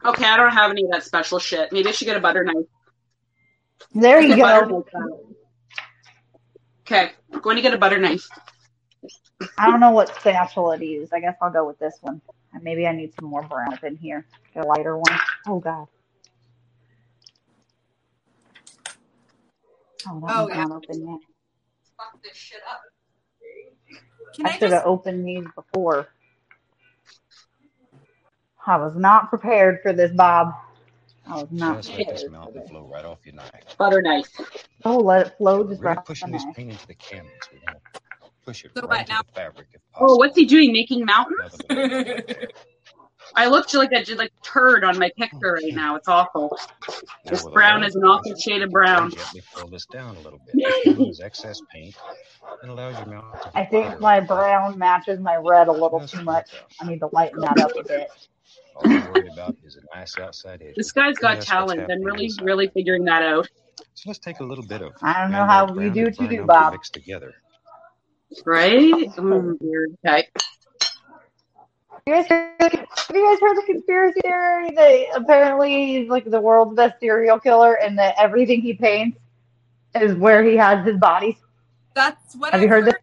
okay. I don't have any of that special shit. Maybe I should get a butter knife. There you go. knife out. Okay, going to get a butter knife. I don't know what spatula to use. I guess I'll go with this one. Maybe I need some more brown up in here. A lighter one. Oh God. Oh, that Oh, one's yeah. not open yet. Fuck this shit up. Can I I should have just opened these before. I was not prepared for this, Bob. I was not Just let this prepared for mountain this. flow right off your knife. Butter knife. Oh, let it flow We're just really right off the pushing this paint into the canvas. We want to push it So right now? the fabric if Oh, what's he doing? Making mountains? I looked like a like turd on my picture right now. It's awful. Now This brown is an awful brush, shade of brown. Gently pull this down a little bit. This excess paint and allows your mountain to I think my on the bottom. brown matches my red a little too much. I need to lighten that up a bit. All we're worried about is a nice outside edge. This guy's got care less what's talent. I'm really, inside. really figuring that out. So let's take a little bit of I don't know how Dyke you do and what you do, umber Bob. mixed together. Right? Okay. You guys heard, have you guys heard the conspiracy theory that apparently he's like the world's best serial killer and that everything he paints is where he has his bodies? That's what Have I you heard this?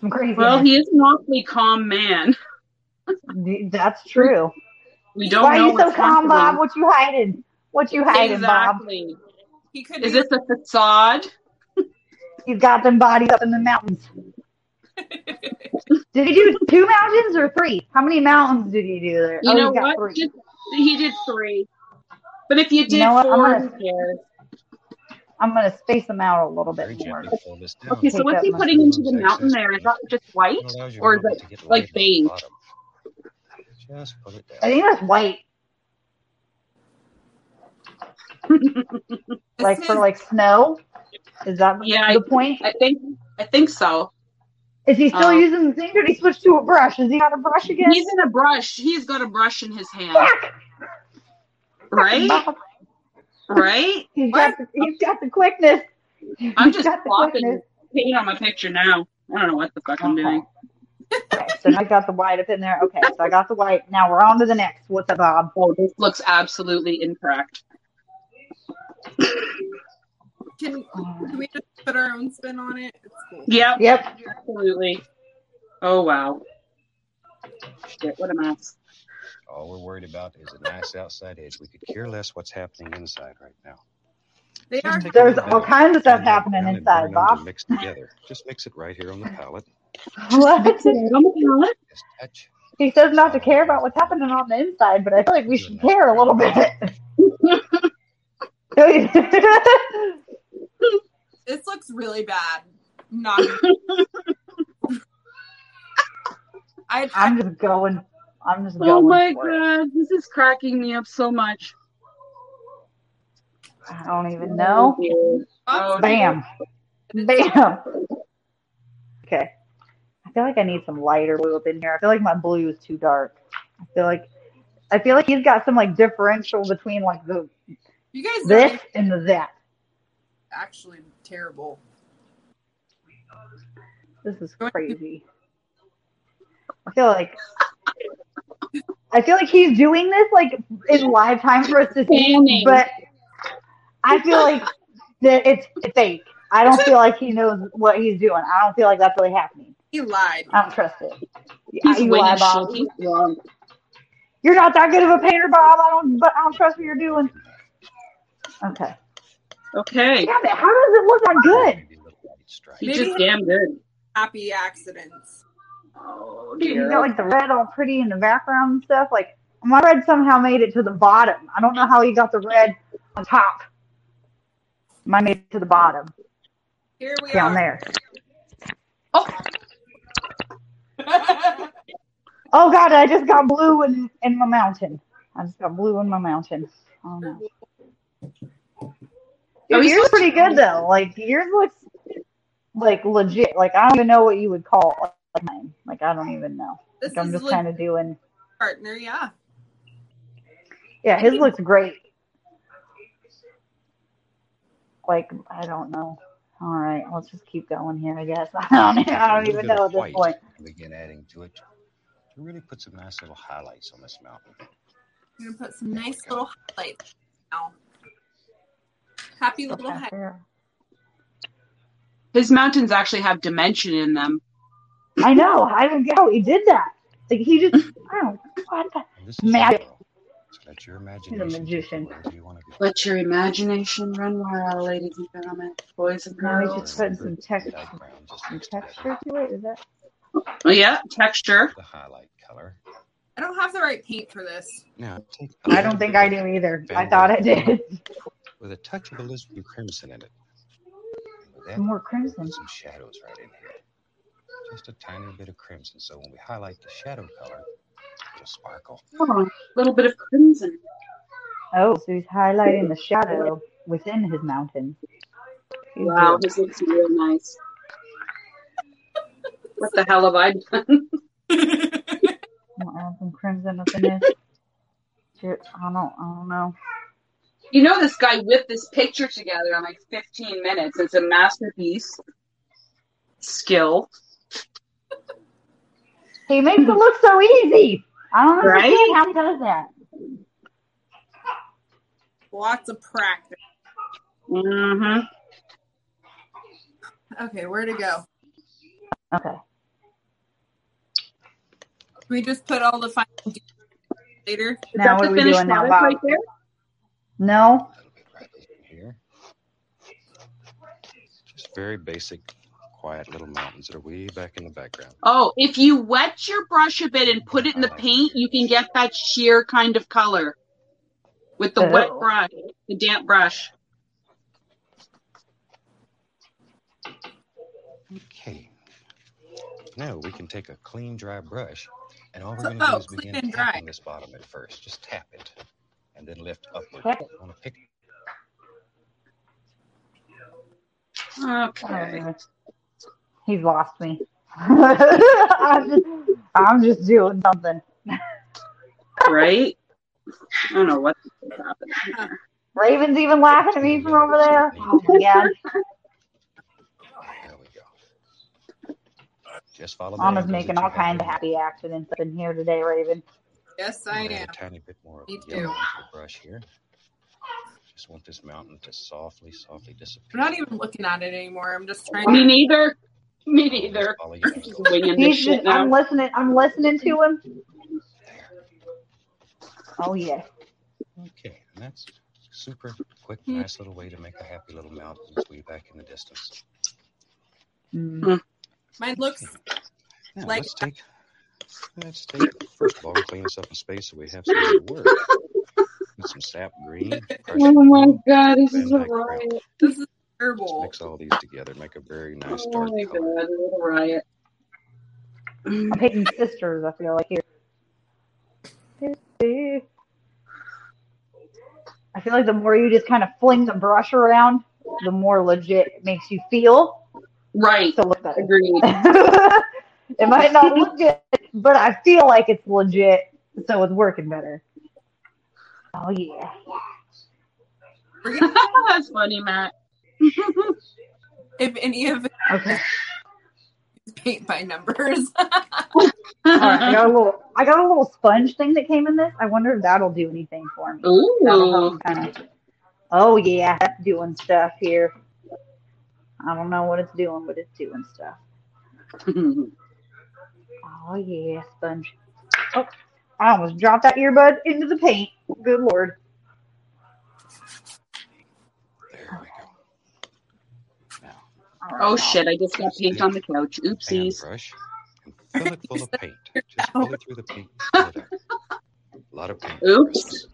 Some crazy. Well, he is an awfully calm man. That's true. We don't Why know are you so what's calm, Bob? What you hiding? What you hiding, Bob? He could Is be this a facade? He's got them bodies up in the mountains. Did he do two mountains or three? How many mountains did he do there? You oh, know he's got what? three. Just, he did three. But if you did know what? I'm four, gonna- I'm gonna space them out a little Very bit more. gently pull this down. Okay, so what's he putting into the mountain there? Is that just white? and allows your Or is it like lighter on the beige? Just pull it down. I think that's white, like for like snow. Is that Yeah, the point? I think I think so. Is he still um, using the thing, or did he switch to a brush? Is he got a brush again? He's in a brush. He's got a brush in his hand. Fuck! Right? Right? He's got the, he's got the quickness. I'm just flopping paint on my picture now. I don't know what the fuck I'm doing. Okay, so I got the white up in there. Okay, so I got the white. Now we're on to the next. What's up, Bob? Oh, this looks absolutely incorrect. Can, oh. can we just put our own spin on it? It's cool. Yep, Yep. absolutely. Oh wow. Shit, what a mess. All we're worried about is a nice outside edge. We could care less what's happening inside right now. They are There's all kinds of stuff happening inside, burnt umber Bob. Mixed together. Just mix it right here on the palette. What? Just touch. He says not to care about what's happening on the inside, but I feel like we should care a little bit. this looks really bad. Not I, I I'm just going. I'm just oh going. Oh my for it. god, this is cracking me up so much. I don't even know. Oh, oh Bam. Bam. Okay. I feel like I need some lighter blue up in here. I feel like my blue is too dark. I feel like I feel like he's got some like differential between like the you guys are this and the that. Actually terrible. This is crazy. I feel like I feel like he's doing this like in live time for us to see, but I feel like that it's fake. I don't feel like he knows what he's doing. I don't feel like that's really happening. He lied. I don't trust it. He's you winning lie, Bob. shit. He's wrong. You're not that good of a painter, Bob. I don't. But I don't trust what you're doing. Okay. Okay. Damn it! How does it look that good? Maybe a little white stripe. He's just damn good. Happy accidents. Oh Dude, you got like the red all pretty in the background and stuff. Like my red somehow made it to the bottom. I don't know how he got the red on top. Mine made it to the bottom Here we down are. there. Oh, Oh god, I just got blue in in my mountain. I just got blue in my mountain. Oh no. Dude, he's yours so pretty good though. Like yours looks like legit. Like I don't even know what you would call like mine. Like I don't even know. this Like I'm just like kind of doing. partner, yeah. Yeah, his looks great. Like I don't know. All right, let's just keep going here. I guess I don't. I don't even know at this point. Begin adding to it to really put some nice little highlights on this mountain. I'm gonna put some nice little highlights now. Happy little head. highlights. there. his mountains actually have dimension in them. I know. I don't get how he did that. Like he just, I don't. What the? This is Magic. your let your imagination. take you magician. you want to. Let your imagination run wild, ladies and gentlemen, boys and Now he's girls. just putting some text, some texture to it. Is that? Oh, yeah, texture. The highlight color. I don't have the right paint for this. Now take. a I don't think I of do either. I thought I did. With a touch of alizarin crimson in it. That, More crimson. some shadows right in here. Just a tiny bit of crimson. So when we highlight the shadow color, it'll sparkle. Oh, a little bit of crimson. Oh, so he's highlighting the shadow within his mountain. He's Wow, this looks real nice. What the hell have I done? I'll add some crimson up in this. Shit, I don't, I don't know. You know, this guy whipped this picture together in like 15 minutes. It's a masterpiece. Skill. He makes it look so easy. I don't understand Right? how he does that. Lots of practice. Mm-hmm. Okay, where to go? Okay. We just put all the final later. Now what are we doing now, Bob? right there? No? A little bit right here. Just very basic, quiet little mountains that are way back in the background. Oh, if you wet your brush a bit and put it in the uh, paint, you can get that sheer kind of color with the wet Oh. brush, the damp brush. Okay. Now we can take a clean, dry brush, and all we're going to do oh, is clean begin and dry. tapping this bottom at first. Just tap it, and then lift upward. Tap it. Want to pick Okay. He's lost me. I'm, just, I'm just doing something. Right? I don't know what is happening here. Raven's even laughing at me from over there. Oh my god. There we go. Just follow. Mama's the angles making all kinds of happy accidents up in here today, Raven. Yes, I'm I gonna add am. A tiny bit more of Me the yellow too. brush here. Just want this mountain to softly, softly disappear. I'm not even looking at it anymore. I'm just trying Me to. neither. Me neither. Follow your Just nose. winging this shit just, I'm now. listening. I'm listening to him. There. Oh yeah. Okay, and that's super quick, Hmm. nice little way to make a happy little mountain way back in the distance. Mm. Mine looks Now Like- let's take let's take first of all clean this up in space so we have something to work. Put some sap green. Oh my god, this is a Van Dyke brown. riot. this is Just terrible. mix all these together, make a very nice Oh dark my color. god, this is a riot. I'm picking sisters. I feel like here. I feel like the more you just kind of fling the brush around, the more legit it makes you feel Right. to look better. Agreed. it might not look good, but I feel like it's legit, so it's working better. Oh yeah. That's funny, Matt. If any of it Okay. paint by numbers. All right, I got a little. I got a little sponge thing that came in this. I wonder if that'll do anything for me. Ooh. kind of. Oh yeah, that's doing stuff here. I don't know what it's doing, but it's doing stuff. Oh yeah, sponge. Oh, I almost dropped that earbud into the paint. Good lord. There we go. Now, oh now- shit, I just got paint on the couch. Oopsies. brush and fill it full of paint. Just fill it through the paint. Fill it up. A lot of paint. Oops.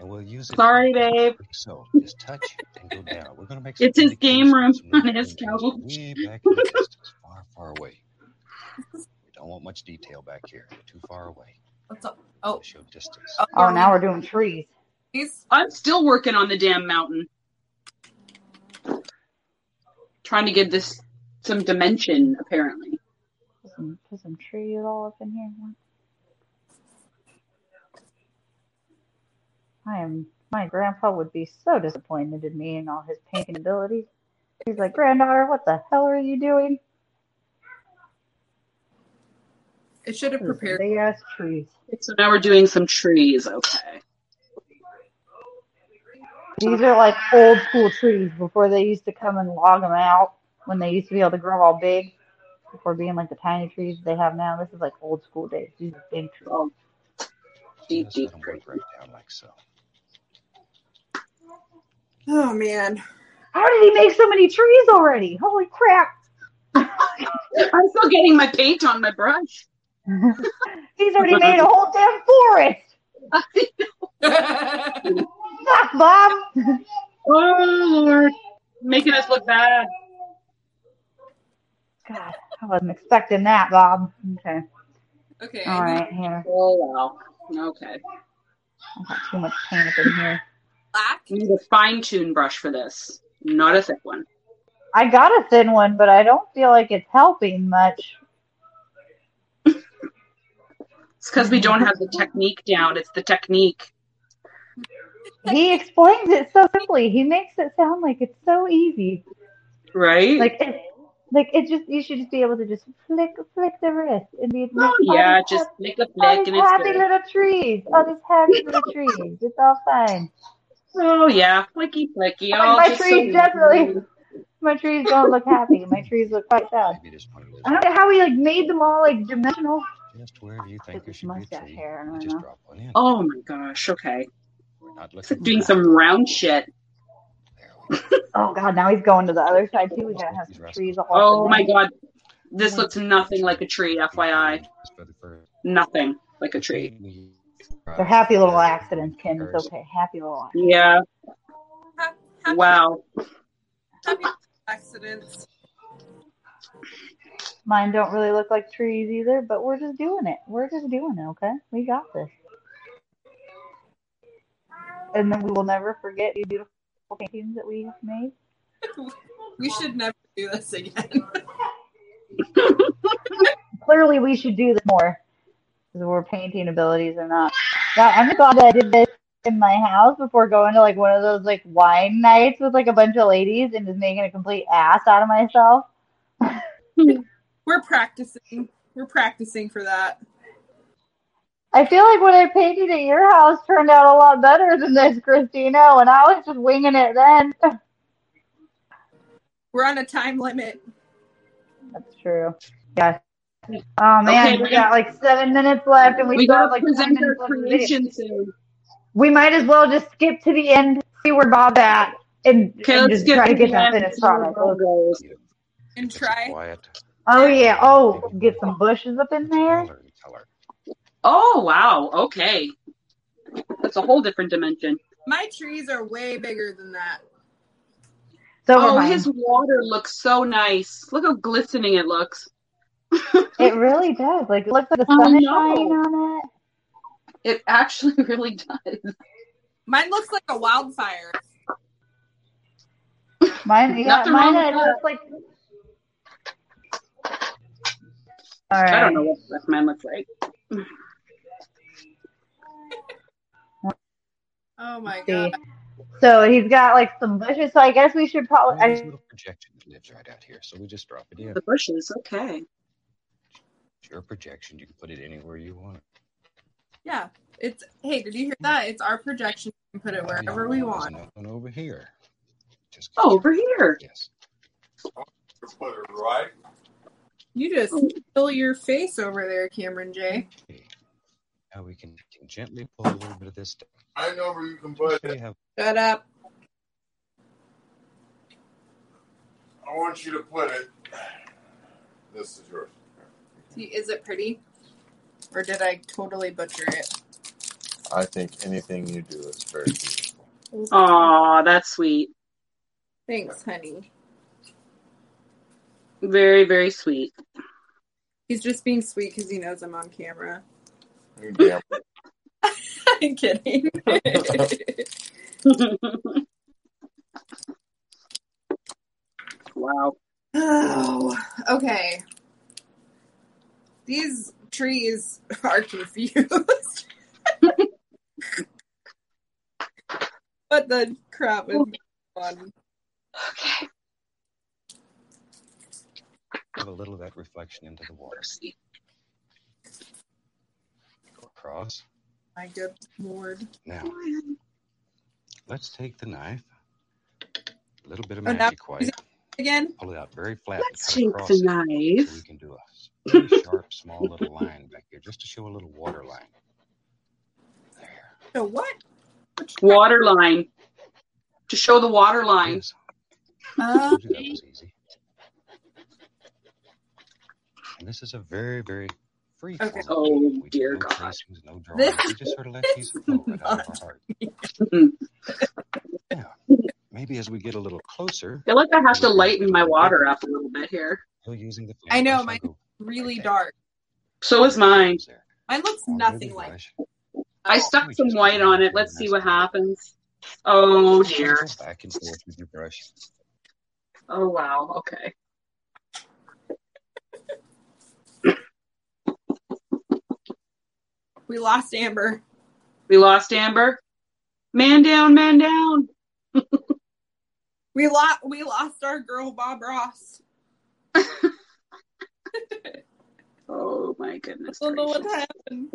And we'll use it. Sorry, babe. So just touch and go down. We're gonna make. some It's his game room on his couch. Way back in the distance, far, far away. We don't want much detail back here. Too far away. What's up? Oh, show distance. Oh, oh now we're doing trees. These I'm still working on the damn mountain. Trying to give this some dimension, apparently. Put some, put some trees all up in here. I am. My grandpa would be so disappointed in me and all his painting abilities. He's like, granddaughter, what the hell are you doing? It should have prepared. Big ass trees. So now we're doing some trees. Okay. These are like old school trees before they used to come and log them out when they used to be able to grow all big. before being like the tiny trees they have now. This is like old school days. These are big trees. Oh, deep, deep let 'em tree. work right down like so. Oh man. How did he make so many trees already? Holy crap! I'm still getting my paint on my brush. He's already made a whole damn forest. Fuck, Bob. Oh Lord, making us look bad. God, I wasn't expecting that, Bob. Okay. okay. All right, here. Oh wow. Okay. I got too much paint up in here. Black. We need a fine tune brush for this, not a thick one. I got a thin one, but I don't feel like it's helping much. It's because we don't have the technique down. It's the technique. He explains it so simply. He makes it sound like it's so easy. Right? Like it, like it just you should just be able to just flick flick the wrist and be oh, oh yeah, just flick a all flick these and it's happy good. little trees. All these happy little trees. It's all fine. Oh yeah, flicky flicky. Like, all my trees so definitely- My trees don't look happy. My trees look quite sad. Maybe just one of those. I don't know how he like made them all like dimensional. Just wherever you think It's there should be a tree, hair, you just know. drop one in. Oh my gosh. Okay. We're not It's looking like doing that. some round shit. There we go. Oh god, now he's going to the other side too. We gotta have some trees Oh my god. This looks nothing like a tree, FYI. Just for the first- Nothing like a tree. They're happy little accidents, Kim. It's okay. Happy little accidents. Yeah. Happy, Wow. happy accidents. Mine don't really look like trees either, but we're just doing it. We're just doing it, okay? We got this. And then we will never forget the beautiful paintings that we have made. We should never do this again. Clearly, we should do this more because our painting abilities are not. Yeah, I'm glad that I did this in my house before going to like one of those like wine nights with like a bunch of ladies and just making a complete ass out of myself. We're practicing. We're practicing for that. I feel like what I painted at your house turned out a lot better than this, Christina, and I was just winging it then. We're on a time limit. That's true. Yeah. Oh man, Okay, we got like seven minutes left, and we, We still have gotta like ten minutes left of the video. creation soon. We might as well just skip to the end, see where Bob's at, and, Okay, and just try to to get that finished and product. And try. quiet Oh yeah. Oh, get some bushes up in there. color and. Oh wow. Okay. That's a whole different dimension. My trees are way bigger than that. So Oh, mine. his water looks so nice. Look how glistening it looks. it really does. Like it looks like the sun is shining on it. It actually really does. Mine looks like a wildfire. Mine, yeah, Nothing mine wrong with it that. looks like. All right. I don't know what that man looks like. Oh my god. So he's got like some bushes. So I guess we should probably. Well, this little projection lives right out here, so we just drop it in. The bushes, okay. It's your projection. You can put it anywhere you want. Yeah. It's hey, did you hear that? It's our projection. We can put it wherever we want. Nothing over here. Just Oh, over here. Yes. Put it right. You just fill your face over there, Cameron J. Okay. Now we can, can gently pull a little bit of this down. I know where you can put it. you how Shut up. I want you to put it. This is yours. See, Is it pretty? Or did I totally butcher it? I think anything you do is very beautiful. Aw, that's sweet. Thanks, honey. Very, very sweet. He's just being sweet because he knows I'm on camera. You damn. I'm kidding. wow. oh, okay. These trees are confused. what the crap is going on? Okay. Have a little of that reflection into the water. Go across. My good lord. Now, let's take the knife. A little bit of Oh, now- magic white. again? Pull it out very flat. Let's and take the across it. So knife. we can do a very sharp, small little line back here, just to show a little water line. There. So what? Which Water line. To show the water line. Yes. Uh, that was easy. And this is a very, very free Okay. form. Oh, We dear no God. tracings, no drawings. This- we just sort of let these flow right out of our heart. yeah. Maybe as we get a little closer, I feel like I have to lighten my water up a little bit here. we'll using the I know, flame brush, mine- really right dark. So is mine. there. Mine looks oh, Onto nothing the like. brush. I oh. stuck some white on it. Let's see what happens. Oh dear. Back and forth with your brush. Oh wow. Okay. We lost Amber. We lost Amber. Man down, man down. We lost. We lost our girl Bob Ross. Oh my goodness. I don't know what happened.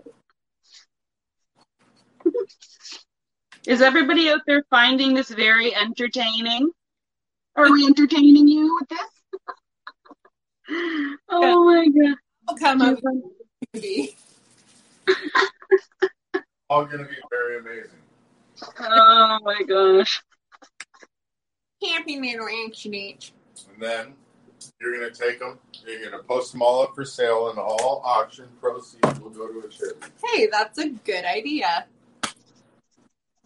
Is everybody out there finding this very entertaining? Are we entertaining you with this? oh my god. I'll come up. All going to be very amazing. Oh my gosh. Camping middle accident. And then you're going to take them, you're going to post them all up for sale, and all auction proceeds will go to a charity. Hey, that's a good idea.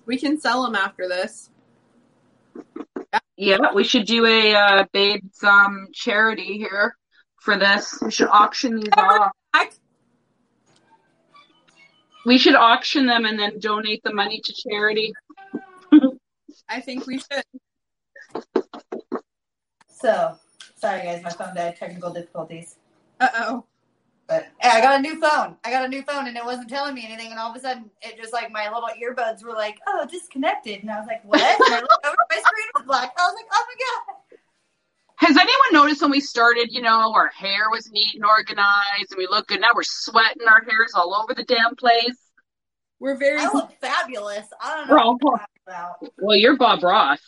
We can sell them after this. Yeah, we should do a uh, babes um charity here for this. We should auction these off. I, We should auction them and then donate the money to charity. I think we should. So, sorry guys, my phone died. Technical difficulties. Uh oh. But yeah, I got a new phone. I got a new phone, and it wasn't telling me anything. And all of a sudden, it just like my little earbuds were like, "Oh, disconnected," and I was like, "What?" and I looked over, my screen was black. I was like, "Oh my god!" Has anyone noticed when we started, you know, our hair was neat and organized and we look good. Now we're sweating our hairs all over the damn place. We're very. I look fabulous. I don't know all- what you're about. Well, you're Bob Ross.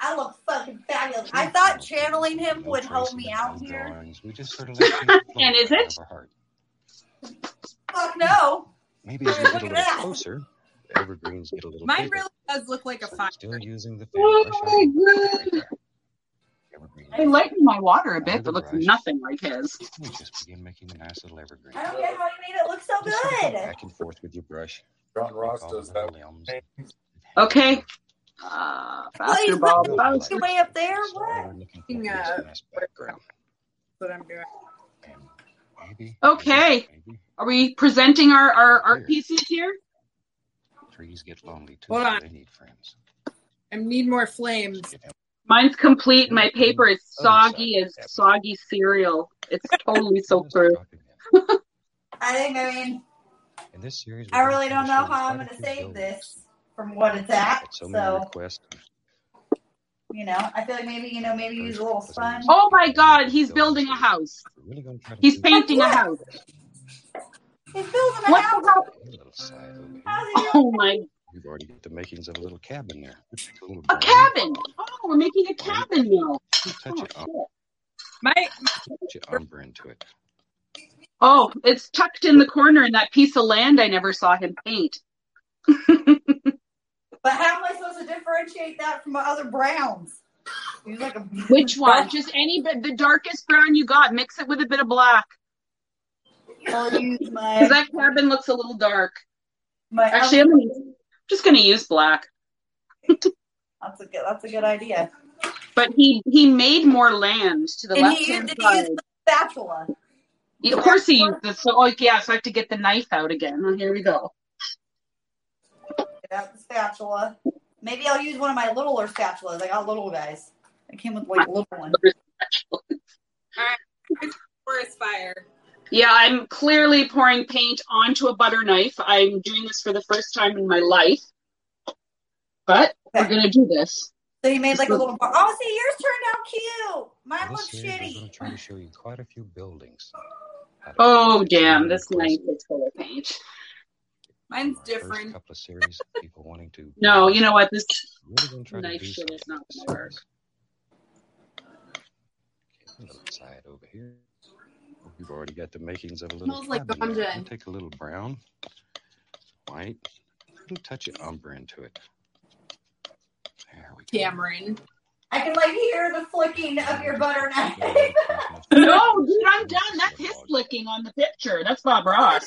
I look fucking fabulous. I thought channeling him No would help me out here. drawings. We just sort of let these flow And is it? out of. Fuck no. Maybe as we Look get a little that. closer, the evergreens get a little Mine bigger. really does look like a So fire. Still using the Oh my I'll god. Right there. Evergreen. I lightened my water a bit, but looks nothing like his. We just begin making a nice little evergreen. I don't get how you made it look so Just sort of go good. Back and forth with your brush. John Ross does that. limbs. Okay. Uh, faster, Wait, Bob. faster. Way up there? What? all we're looking for Yeah. nice background. What I'm doing. Maybe, Okay. maybe Are we presenting our, our art pieces here? trees get lonely too, Hold on. they need friends. I need more flames. Get him. Mine's complete. My paper is oh, soggy as soggy cereal. It's totally so Let's true. drop him in. I think, I mean, In this series, I really don't know how I'm going to save this from what it's at. So many So, you know, I feel like maybe, you know, maybe use a little sponge. Oh my god, he's building a house. We're really gonna try to He's painting a house. He's building a house. the hell? a little side over here. How's he oh doing? Oh my, We've already got the makings of a little cabin there. A, little a cabin. Oh, we're making a cabin now. You touch Oh, it, um, shit. My touch your umber into it. Oh, it's tucked in the corner in that piece of land I never saw him paint. But how am I supposed to differentiate that from my other browns? Like a Which one? Just any bit, the darkest brown you got. Mix it with a bit of black. I'll use my. Because that cabin looks a little dark. my. Actually, I'm gonna, just going to use black. that's a good. That's a good idea. But he he made more land to the left hand used, he used side. the spatula. Of course he used this. So, oh, yeah, so I have to get the knife out again. Oh, here we go. Get out the spatula. Maybe I'll use one of my littler spatulas. I got little guys. I came with like little ones. All right, forest fire. Yeah, I'm clearly pouring paint onto a butter knife. I'm doing this for the first time in my life. But we're going to do this. So he made like a little bar. Oh, see, yours turned out cute. Mine looks series, we're going shitty. to to show you quite a few buildings. Oh, damn, this knife is full of paint. Mine's Our different. couple of series, people wanting to. No, you know what? This Really gonna try to knife shit is not with gonna work. series. A little side over here. We've already got the makings of a little. Smells like cabin ganja. We'll Take a little brown, white, a little touch of umber into it. There we go. Cameron. I can like hear the flicking of your butter knife. No, dude, I'm done. That's his flicking on the picture. That's Bob Ross.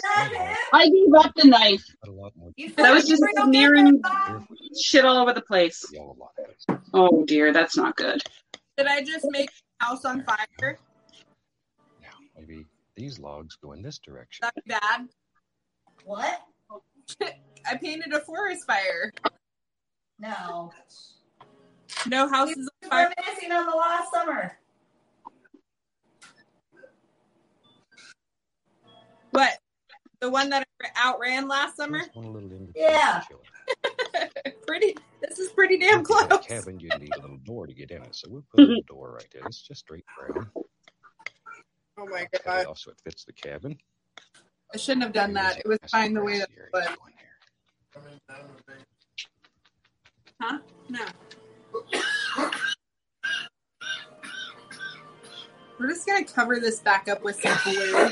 I gave up the knife. Got a lot more That was just real smearing shit all over the place. Oh dear, that's not good. Did I just make house on fire? Now, maybe these logs go in this direction. That'd bad. What? I painted a forest fire. No. No You houses on were fire. missing on the last summer. What? The one that outran last summer? Just one little in Yeah. pretty. This is pretty damn close. Cabin, you need a little door to get in it, so we'll put a door right there. It's just straight brown. Oh my Cut god! it off so it fits the cabin. I shouldn't have done that. It was fine the way that it was. going here. Coming down the big- Huh? No. We're just gonna cover this back up with some glue.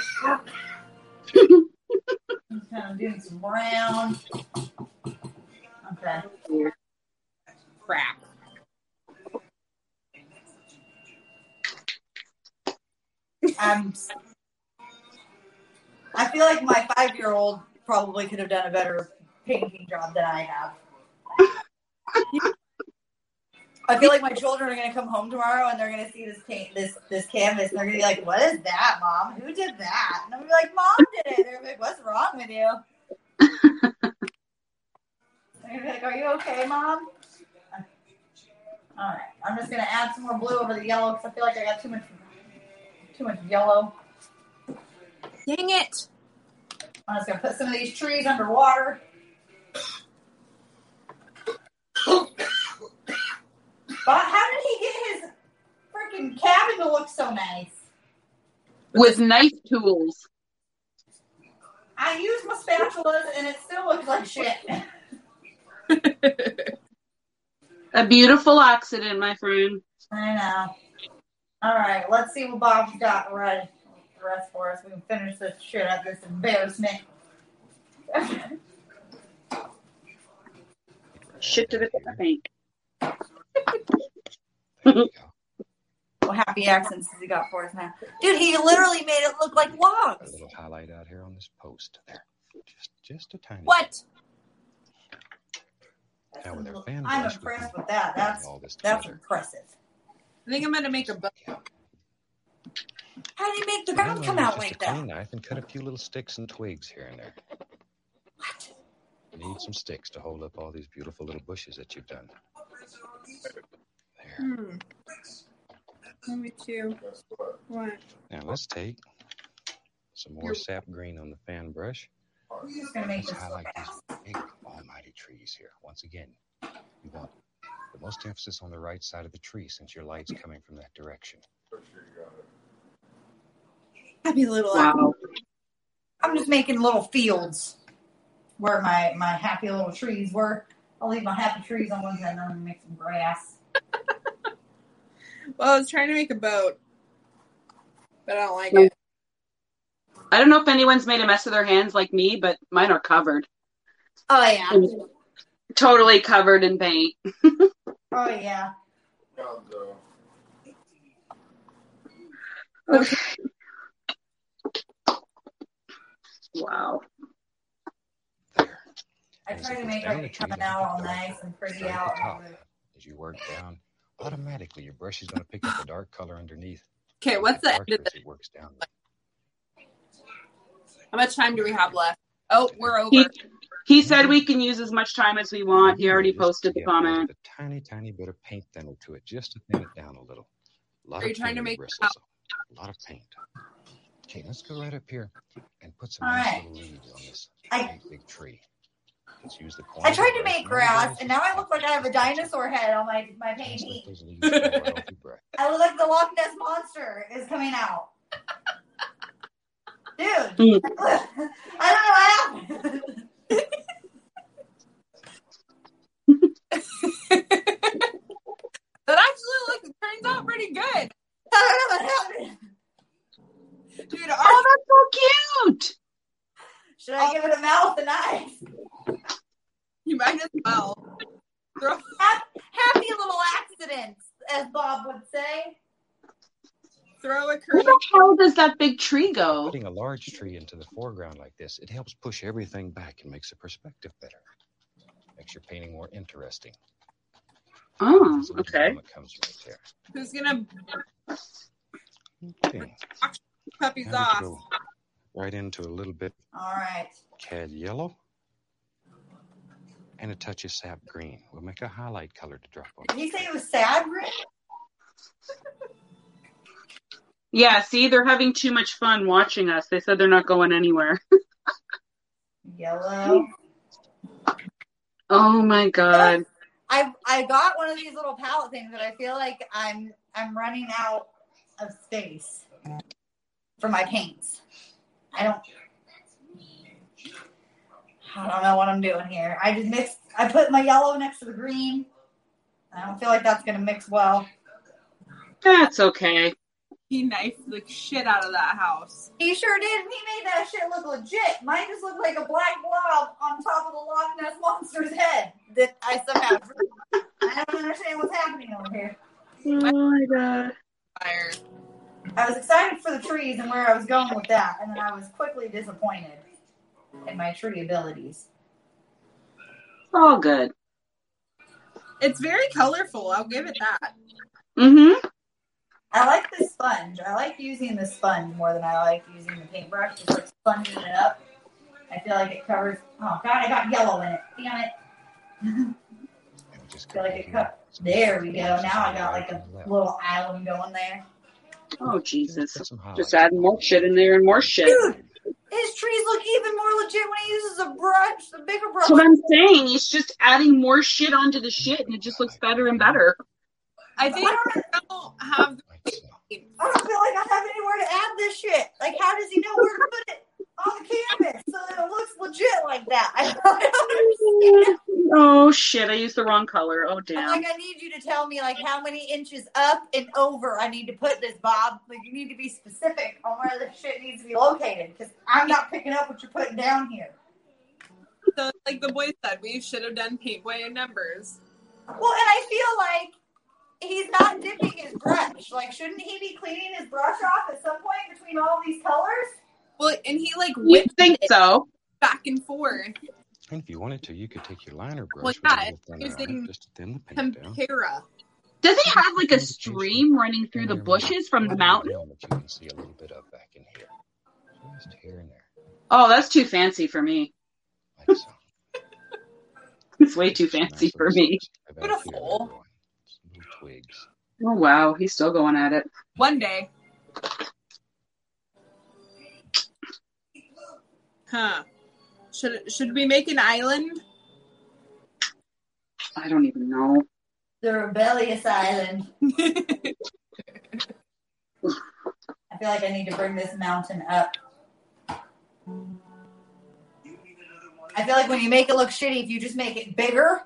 I'm kind of doing some brown. Okay. Crap. I'm. I feel like my five-year-old probably could have done a better painting job than I have. I feel like my children are gonna come home tomorrow and they're gonna see this paint, this this canvas, and they're gonna be like, "What is that, mom? Who did that?" And I'm gonna be like, "Mom did it." They're gonna be like, "What's wrong with you?" they're gonna be like, "Are you okay, mom?" All right, I'm just gonna add some more blue over the yellow because I feel like I got too much too much yellow. Dang it! I'm just gonna put some of these trees underwater. But how did he get his freaking cabin to look so nice? With knife tools. I used my spatulas and it still looks like shit. A beautiful accident, my friend. I know. All right, let's see what Bob's got ready. The rest for us. We can finish this shit up. This embarrassment. Shit to the bank. There you go. what happy accents has he got for us now? Dude, he literally made it look like logs. A little highlight out here on this post. There. Just just a tiny What? That's Now with our a- fan I'm impressed can with that. That's all this that's impressive. I think I'm gonna make a boat. How do you make the ground we'll come use out just like a clean that? knife and cut a few little sticks and twigs here and there. What? You need some sticks to hold up all these beautiful little bushes that you've done. There. Hmm. Maybe two. Guess what? What? Now let's take some more sap green on the fan brush. I'm make Let's this highlight look these big almighty trees here. Once again, you want the most emphasis on the right side of the tree since your light's coming from that direction. For sure you got it. Happy little. Wow. I'm just making little fields where my my happy little trees were. I'll leave my happy trees on one side and I'm gonna make some grass. Well, I was trying to make a boat, but I don't like No. it. I don't know if anyone's made a mess of their hands like me, but mine are covered. Oh yeah. Totally covered in paint. Oh yeah. Okay. Wow. I As try to make down like the it tree, coming out all nice and pretty at out. the top. As you work down, automatically your brush is going to pick up the dark color underneath. Okay, what's the end of this? it works down. How much time do we have left? Oh, we're over. He, he said we can use as much time as we want. He already posted the comment. A tiny, tiny bit of paint thinner to it, just to thin it down a little. A lot Are you of trying to make bristles. A lot of paint. Okay, let's go right up here and put some All nice right. little leaves on this I- big, big tree. Let's use the I tried to make grass and now I look like I have a dinosaur head on my, my Just painting. let those leaves fall right off your brush. I look like the Loch Ness monster is coming out. Dude. I don't know what happened. that actually looks turns out pretty good. Dude, oh, that's so cute. Should I oh, give it a mouth and eyes? You might as well. mouth. happy little accidents, as Bob would say. Throw a Where the hell does that big tree go? Putting a large tree into the foreground like this, it helps push everything back and makes the perspective better. Makes your painting more interesting. Oh, There's okay. comes right there. Who's gonna Okay. puppies Now off? right into a little bit All right. cad yellow and a touch of sap green. We'll make a highlight color to drop on. Did he say it was sad green? Yeah, see, they're having too much fun watching us. They said they're not going anywhere. Yellow. Oh my god. I I got one of these little palette things, but I feel like I'm I'm running out of space for my paints. I don't I don't know what I'm doing here. I just mixed I put my yellow next to the green. I don't feel like that's gonna mix well. That's okay. He knifed the shit out of that house. He sure did. He made that shit look legit. Mine just looked like a black blob on top of the Loch Ness monster's head that I somehow. I don't understand what's happening over here. Oh my god. Fire. I was excited for the trees and where I was going with that, and then I was quickly disappointed in my tree abilities. All good. It's very colorful. I'll give it that. Mm-hmm. I like the sponge. I like using the sponge more than I like using the paintbrush. Just like sponging it up. I feel like it covers. Oh God, I got yellow in it. Damn it. And we feel like it here. cut. There we go. Now I got like a little island going there. Oh Jesus. Just adding more shit in there and more shit. Dude, his trees look even more legit when he uses a brush, the bigger brush. That's what I'm saying. He's just adding more shit onto the shit and it just looks better and better. I think I don't have Like. I don't feel like I have anywhere to add this shit. Like, how does he know where to put it on the canvas so that it looks legit like that? I don't understand. Oh shit, I used the wrong color. Oh I'm damn. like, I need you to tell me like how many inches up and over I need to put this, Bob. Like, you need to be specific on where this shit needs to be located because I'm not picking up what you're putting down here. so like the boy said, we should have done paint by numbers. Well, and I feel like he's not dipping his brush. Like, shouldn't he be cleaning his brush off at some point between all these colors? Well, and he like You whipped think it so? back and forth. And if you wanted to, you could take your liner brush Well, with a yeah, little using it, just thin the paint down. Tempera. Does he have like a stream running through the bushes from the mountain? But you can see a little bit of back in here. Just here and there. Oh, that's too fancy for me. Like so. It's way too fancy nice for me. slips right back Beautiful. that are going. Some little twigs. Oh wow, he's still going at it. One day. Huh. Should should we make an island? I don't even know. The rebellious island. I feel like I need to bring this mountain up. I feel like when you make it look shitty, if you just make it bigger,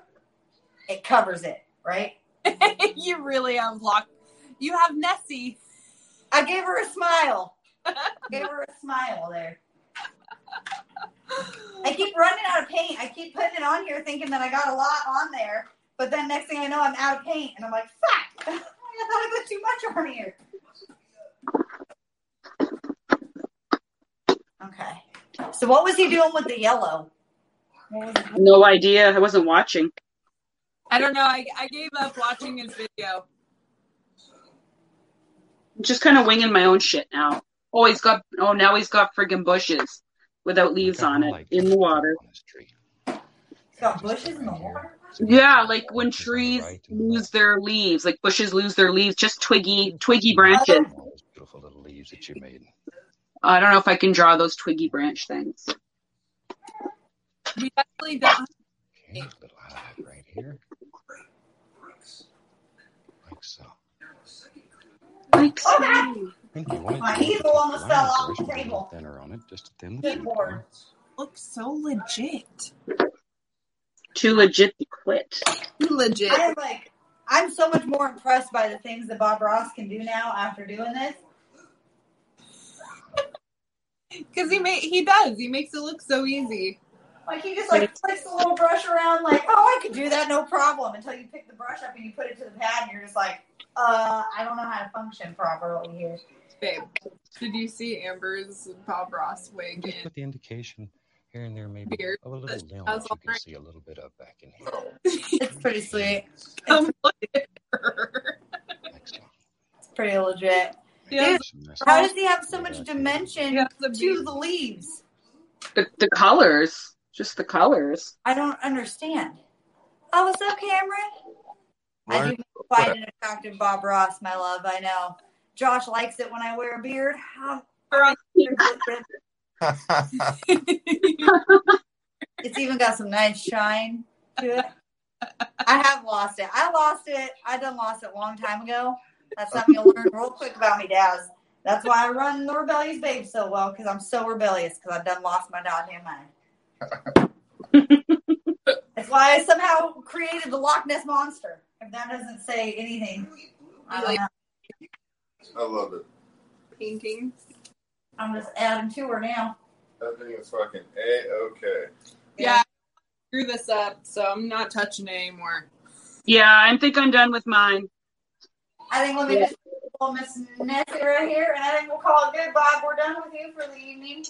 it covers it, right? you really have locked. You have Nessie. I gave her a smile. gave her a smile there. I keep running out of paint. I keep putting it on here thinking that I got a lot on there. But then next thing I know, I'm out of paint. And I'm like, fuck! I thought I put too much on here. Okay. So what was he doing with the yellow? What was it? No idea. I wasn't watching. I don't know. I, I gave up watching his video. I'm just kind of winging my own shit now. Oh, he's got. Oh, now he's got friggin' bushes without leaves on it highlight in the water. on this tree. It's got bushes in the water. Yeah, like when Bushes on the trees right and the lose their leaves, like bushes lose their leaves, just twiggy, twiggy branches. Beautiful little leaves that you made. I don't know if I can draw those twiggy branch things. We definitely don't. Okay, little highlight right here. Like so. Like so. Okay. And you wanted My to, you could easel almost fell off the with a little table. Thinner on it, just a thin the Good lord. Looks so legit. Too legit to quit. Too legit. I am like, I'm so much more impressed by the things that Bob Ross can do now after doing this. Because he ma- he does. He makes it look so easy. Like he just like flicks the little brush around, like, oh, I could do that, no problem. Until you pick the brush up and you put it to the pad, and you're just like, uh, I don't know how to function properly here. Babe, did you see Amber's Bob Ross wig Just in put the indication here and there, maybe Beard a little that nail has that you can already- see a little bit of back in here. It's pretty sweet. Come look at her. It's pretty legit. She has, Some nice- How does he have so much dimension she has the to the leaves? The, the colors, just the colors. I don't understand. Oh, what's up, Cameron? I Mark, do quite an attractive Bob Ross, my love. I know. Josh likes it when I wear a beard. It's even got some nice shine to it. I have lost it. I lost it. I done lost it a long time ago. That's something you'll learn real quick about me, Daz. That's why I run the Rebellious Babe so well, because I'm so rebellious, because I've done lost my goddamn mind. That's why I somehow created the Loch Ness Monster. If that doesn't say anything, I don't. I love it. painting. I'm just adding to her now. That thing is fucking a okay. Yeah, screw this up, so I'm not touching it anymore. Yeah, I think I'm done with mine. I think let me just pull Miss Nessie right here, and I think we'll call it good, Bob. We're done with you for the evening.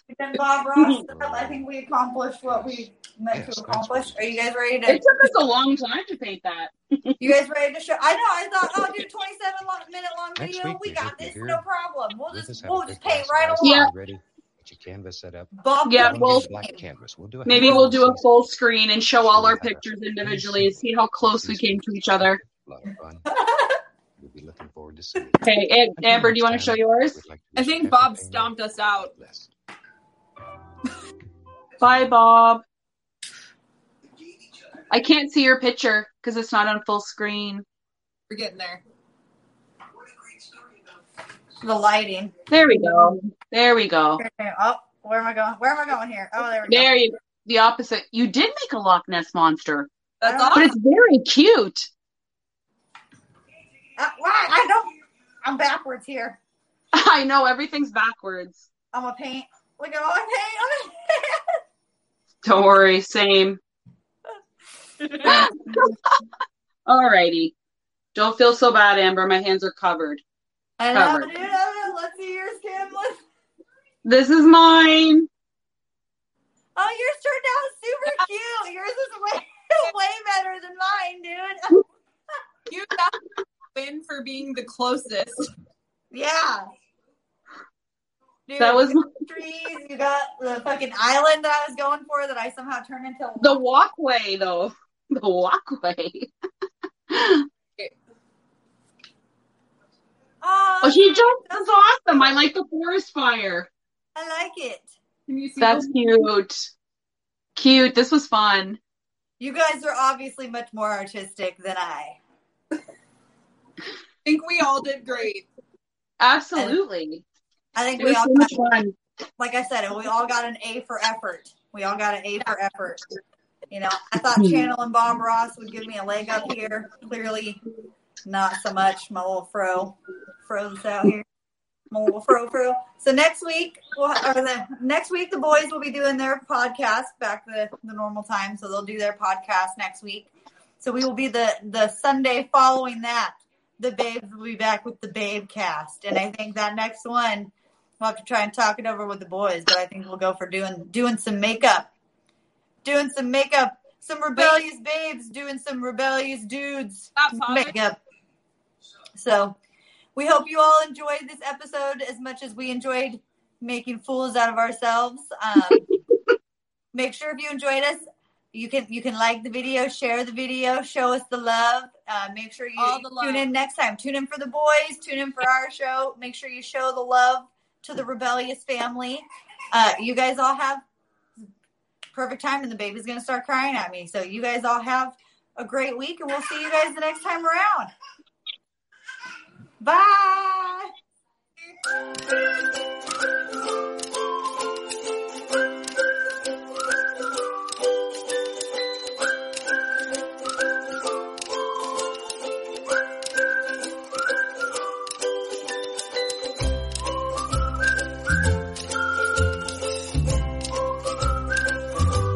We've Bob Ross. I think we accomplished what we meant Yes, to accomplish. Are you guys ready It took us a long time to paint that. You guys ready to show? I know. I thought, I'll do a 27 long, minute long Next video. week, We got this, no problem. We'll We'll just just we'll just paint glass right of along. Yeah. ready. Get your canvas set up. Bob, Yeah, Ross well- One big black canvas. We'll do a Maybe we'll do a full screen and show all our pictures individually and see how close we came to each other. A lot of fun. We'll be looking forward to seeing. Okay, Amber, do you want to show yours? Like to I think Bob stomped us out. Bless. Bye, Bob. I can't see your picture because it's not on full screen. We're getting there. the lighting. There we go. There we go. Oh, where am I going? Where am I going here? Oh, there we go. There you the opposite. You did make a Loch Ness monster, That's but it's very cute. Uh, why? I don't. I'm backwards here. I know everything's backwards. I'm a paint. Look at all my paint. Don't worry, same. Alrighty. Don't feel so bad, Amber. My hands are covered. I know, Covered. dude. I know. Let's see yours, Kim. Let's... This is mine. Oh, yours turned out super cute. Yours is way, way better than mine, dude. You got the win for being the closest. Yeah. Dude, That was you trees. You got the fucking island that I was going for that I somehow turned into. a the walkway, though. The walkway. Oh, Oh, she just that's awesome. I like the forest fire. I like it. Can you see? That's them? cute. Cute. This was fun. You guys are obviously much more artistic than I. I think we all did great. Absolutely. I think It we all, so got, fun. like I said, we all got an A for effort. We all got an A for effort. You know, I thought Hmm. Channel and Bob Ross would give me a leg up here. Clearly, not so much. My little fro, fro's out here. My little fro, fro. So next week, we'll, or the next week, the boys will be doing their podcast back to the normal time. So they'll do their podcast next week. So we will be the the Sunday following that. The babes will be back with the babe cast, and I think that next one we'll have to try and talk it over with the boys. But I think we'll go for doing doing some makeup doing some makeup, some rebellious babes doing some rebellious dudes makeup. So we hope you all enjoyed this episode as much as we enjoyed making fools out of ourselves. Um, make sure if you enjoyed us, you can you can like the video, share the video, show us the love. Uh, make sure you All the love. tune in next time. Tune in for the boys. Tune in for our show. Make sure you show the love to the rebellious family. Uh, you guys all have perfect time, and the baby's gonna start crying at me. So you guys all have a great week, and we'll see you guys the next time around. Bye.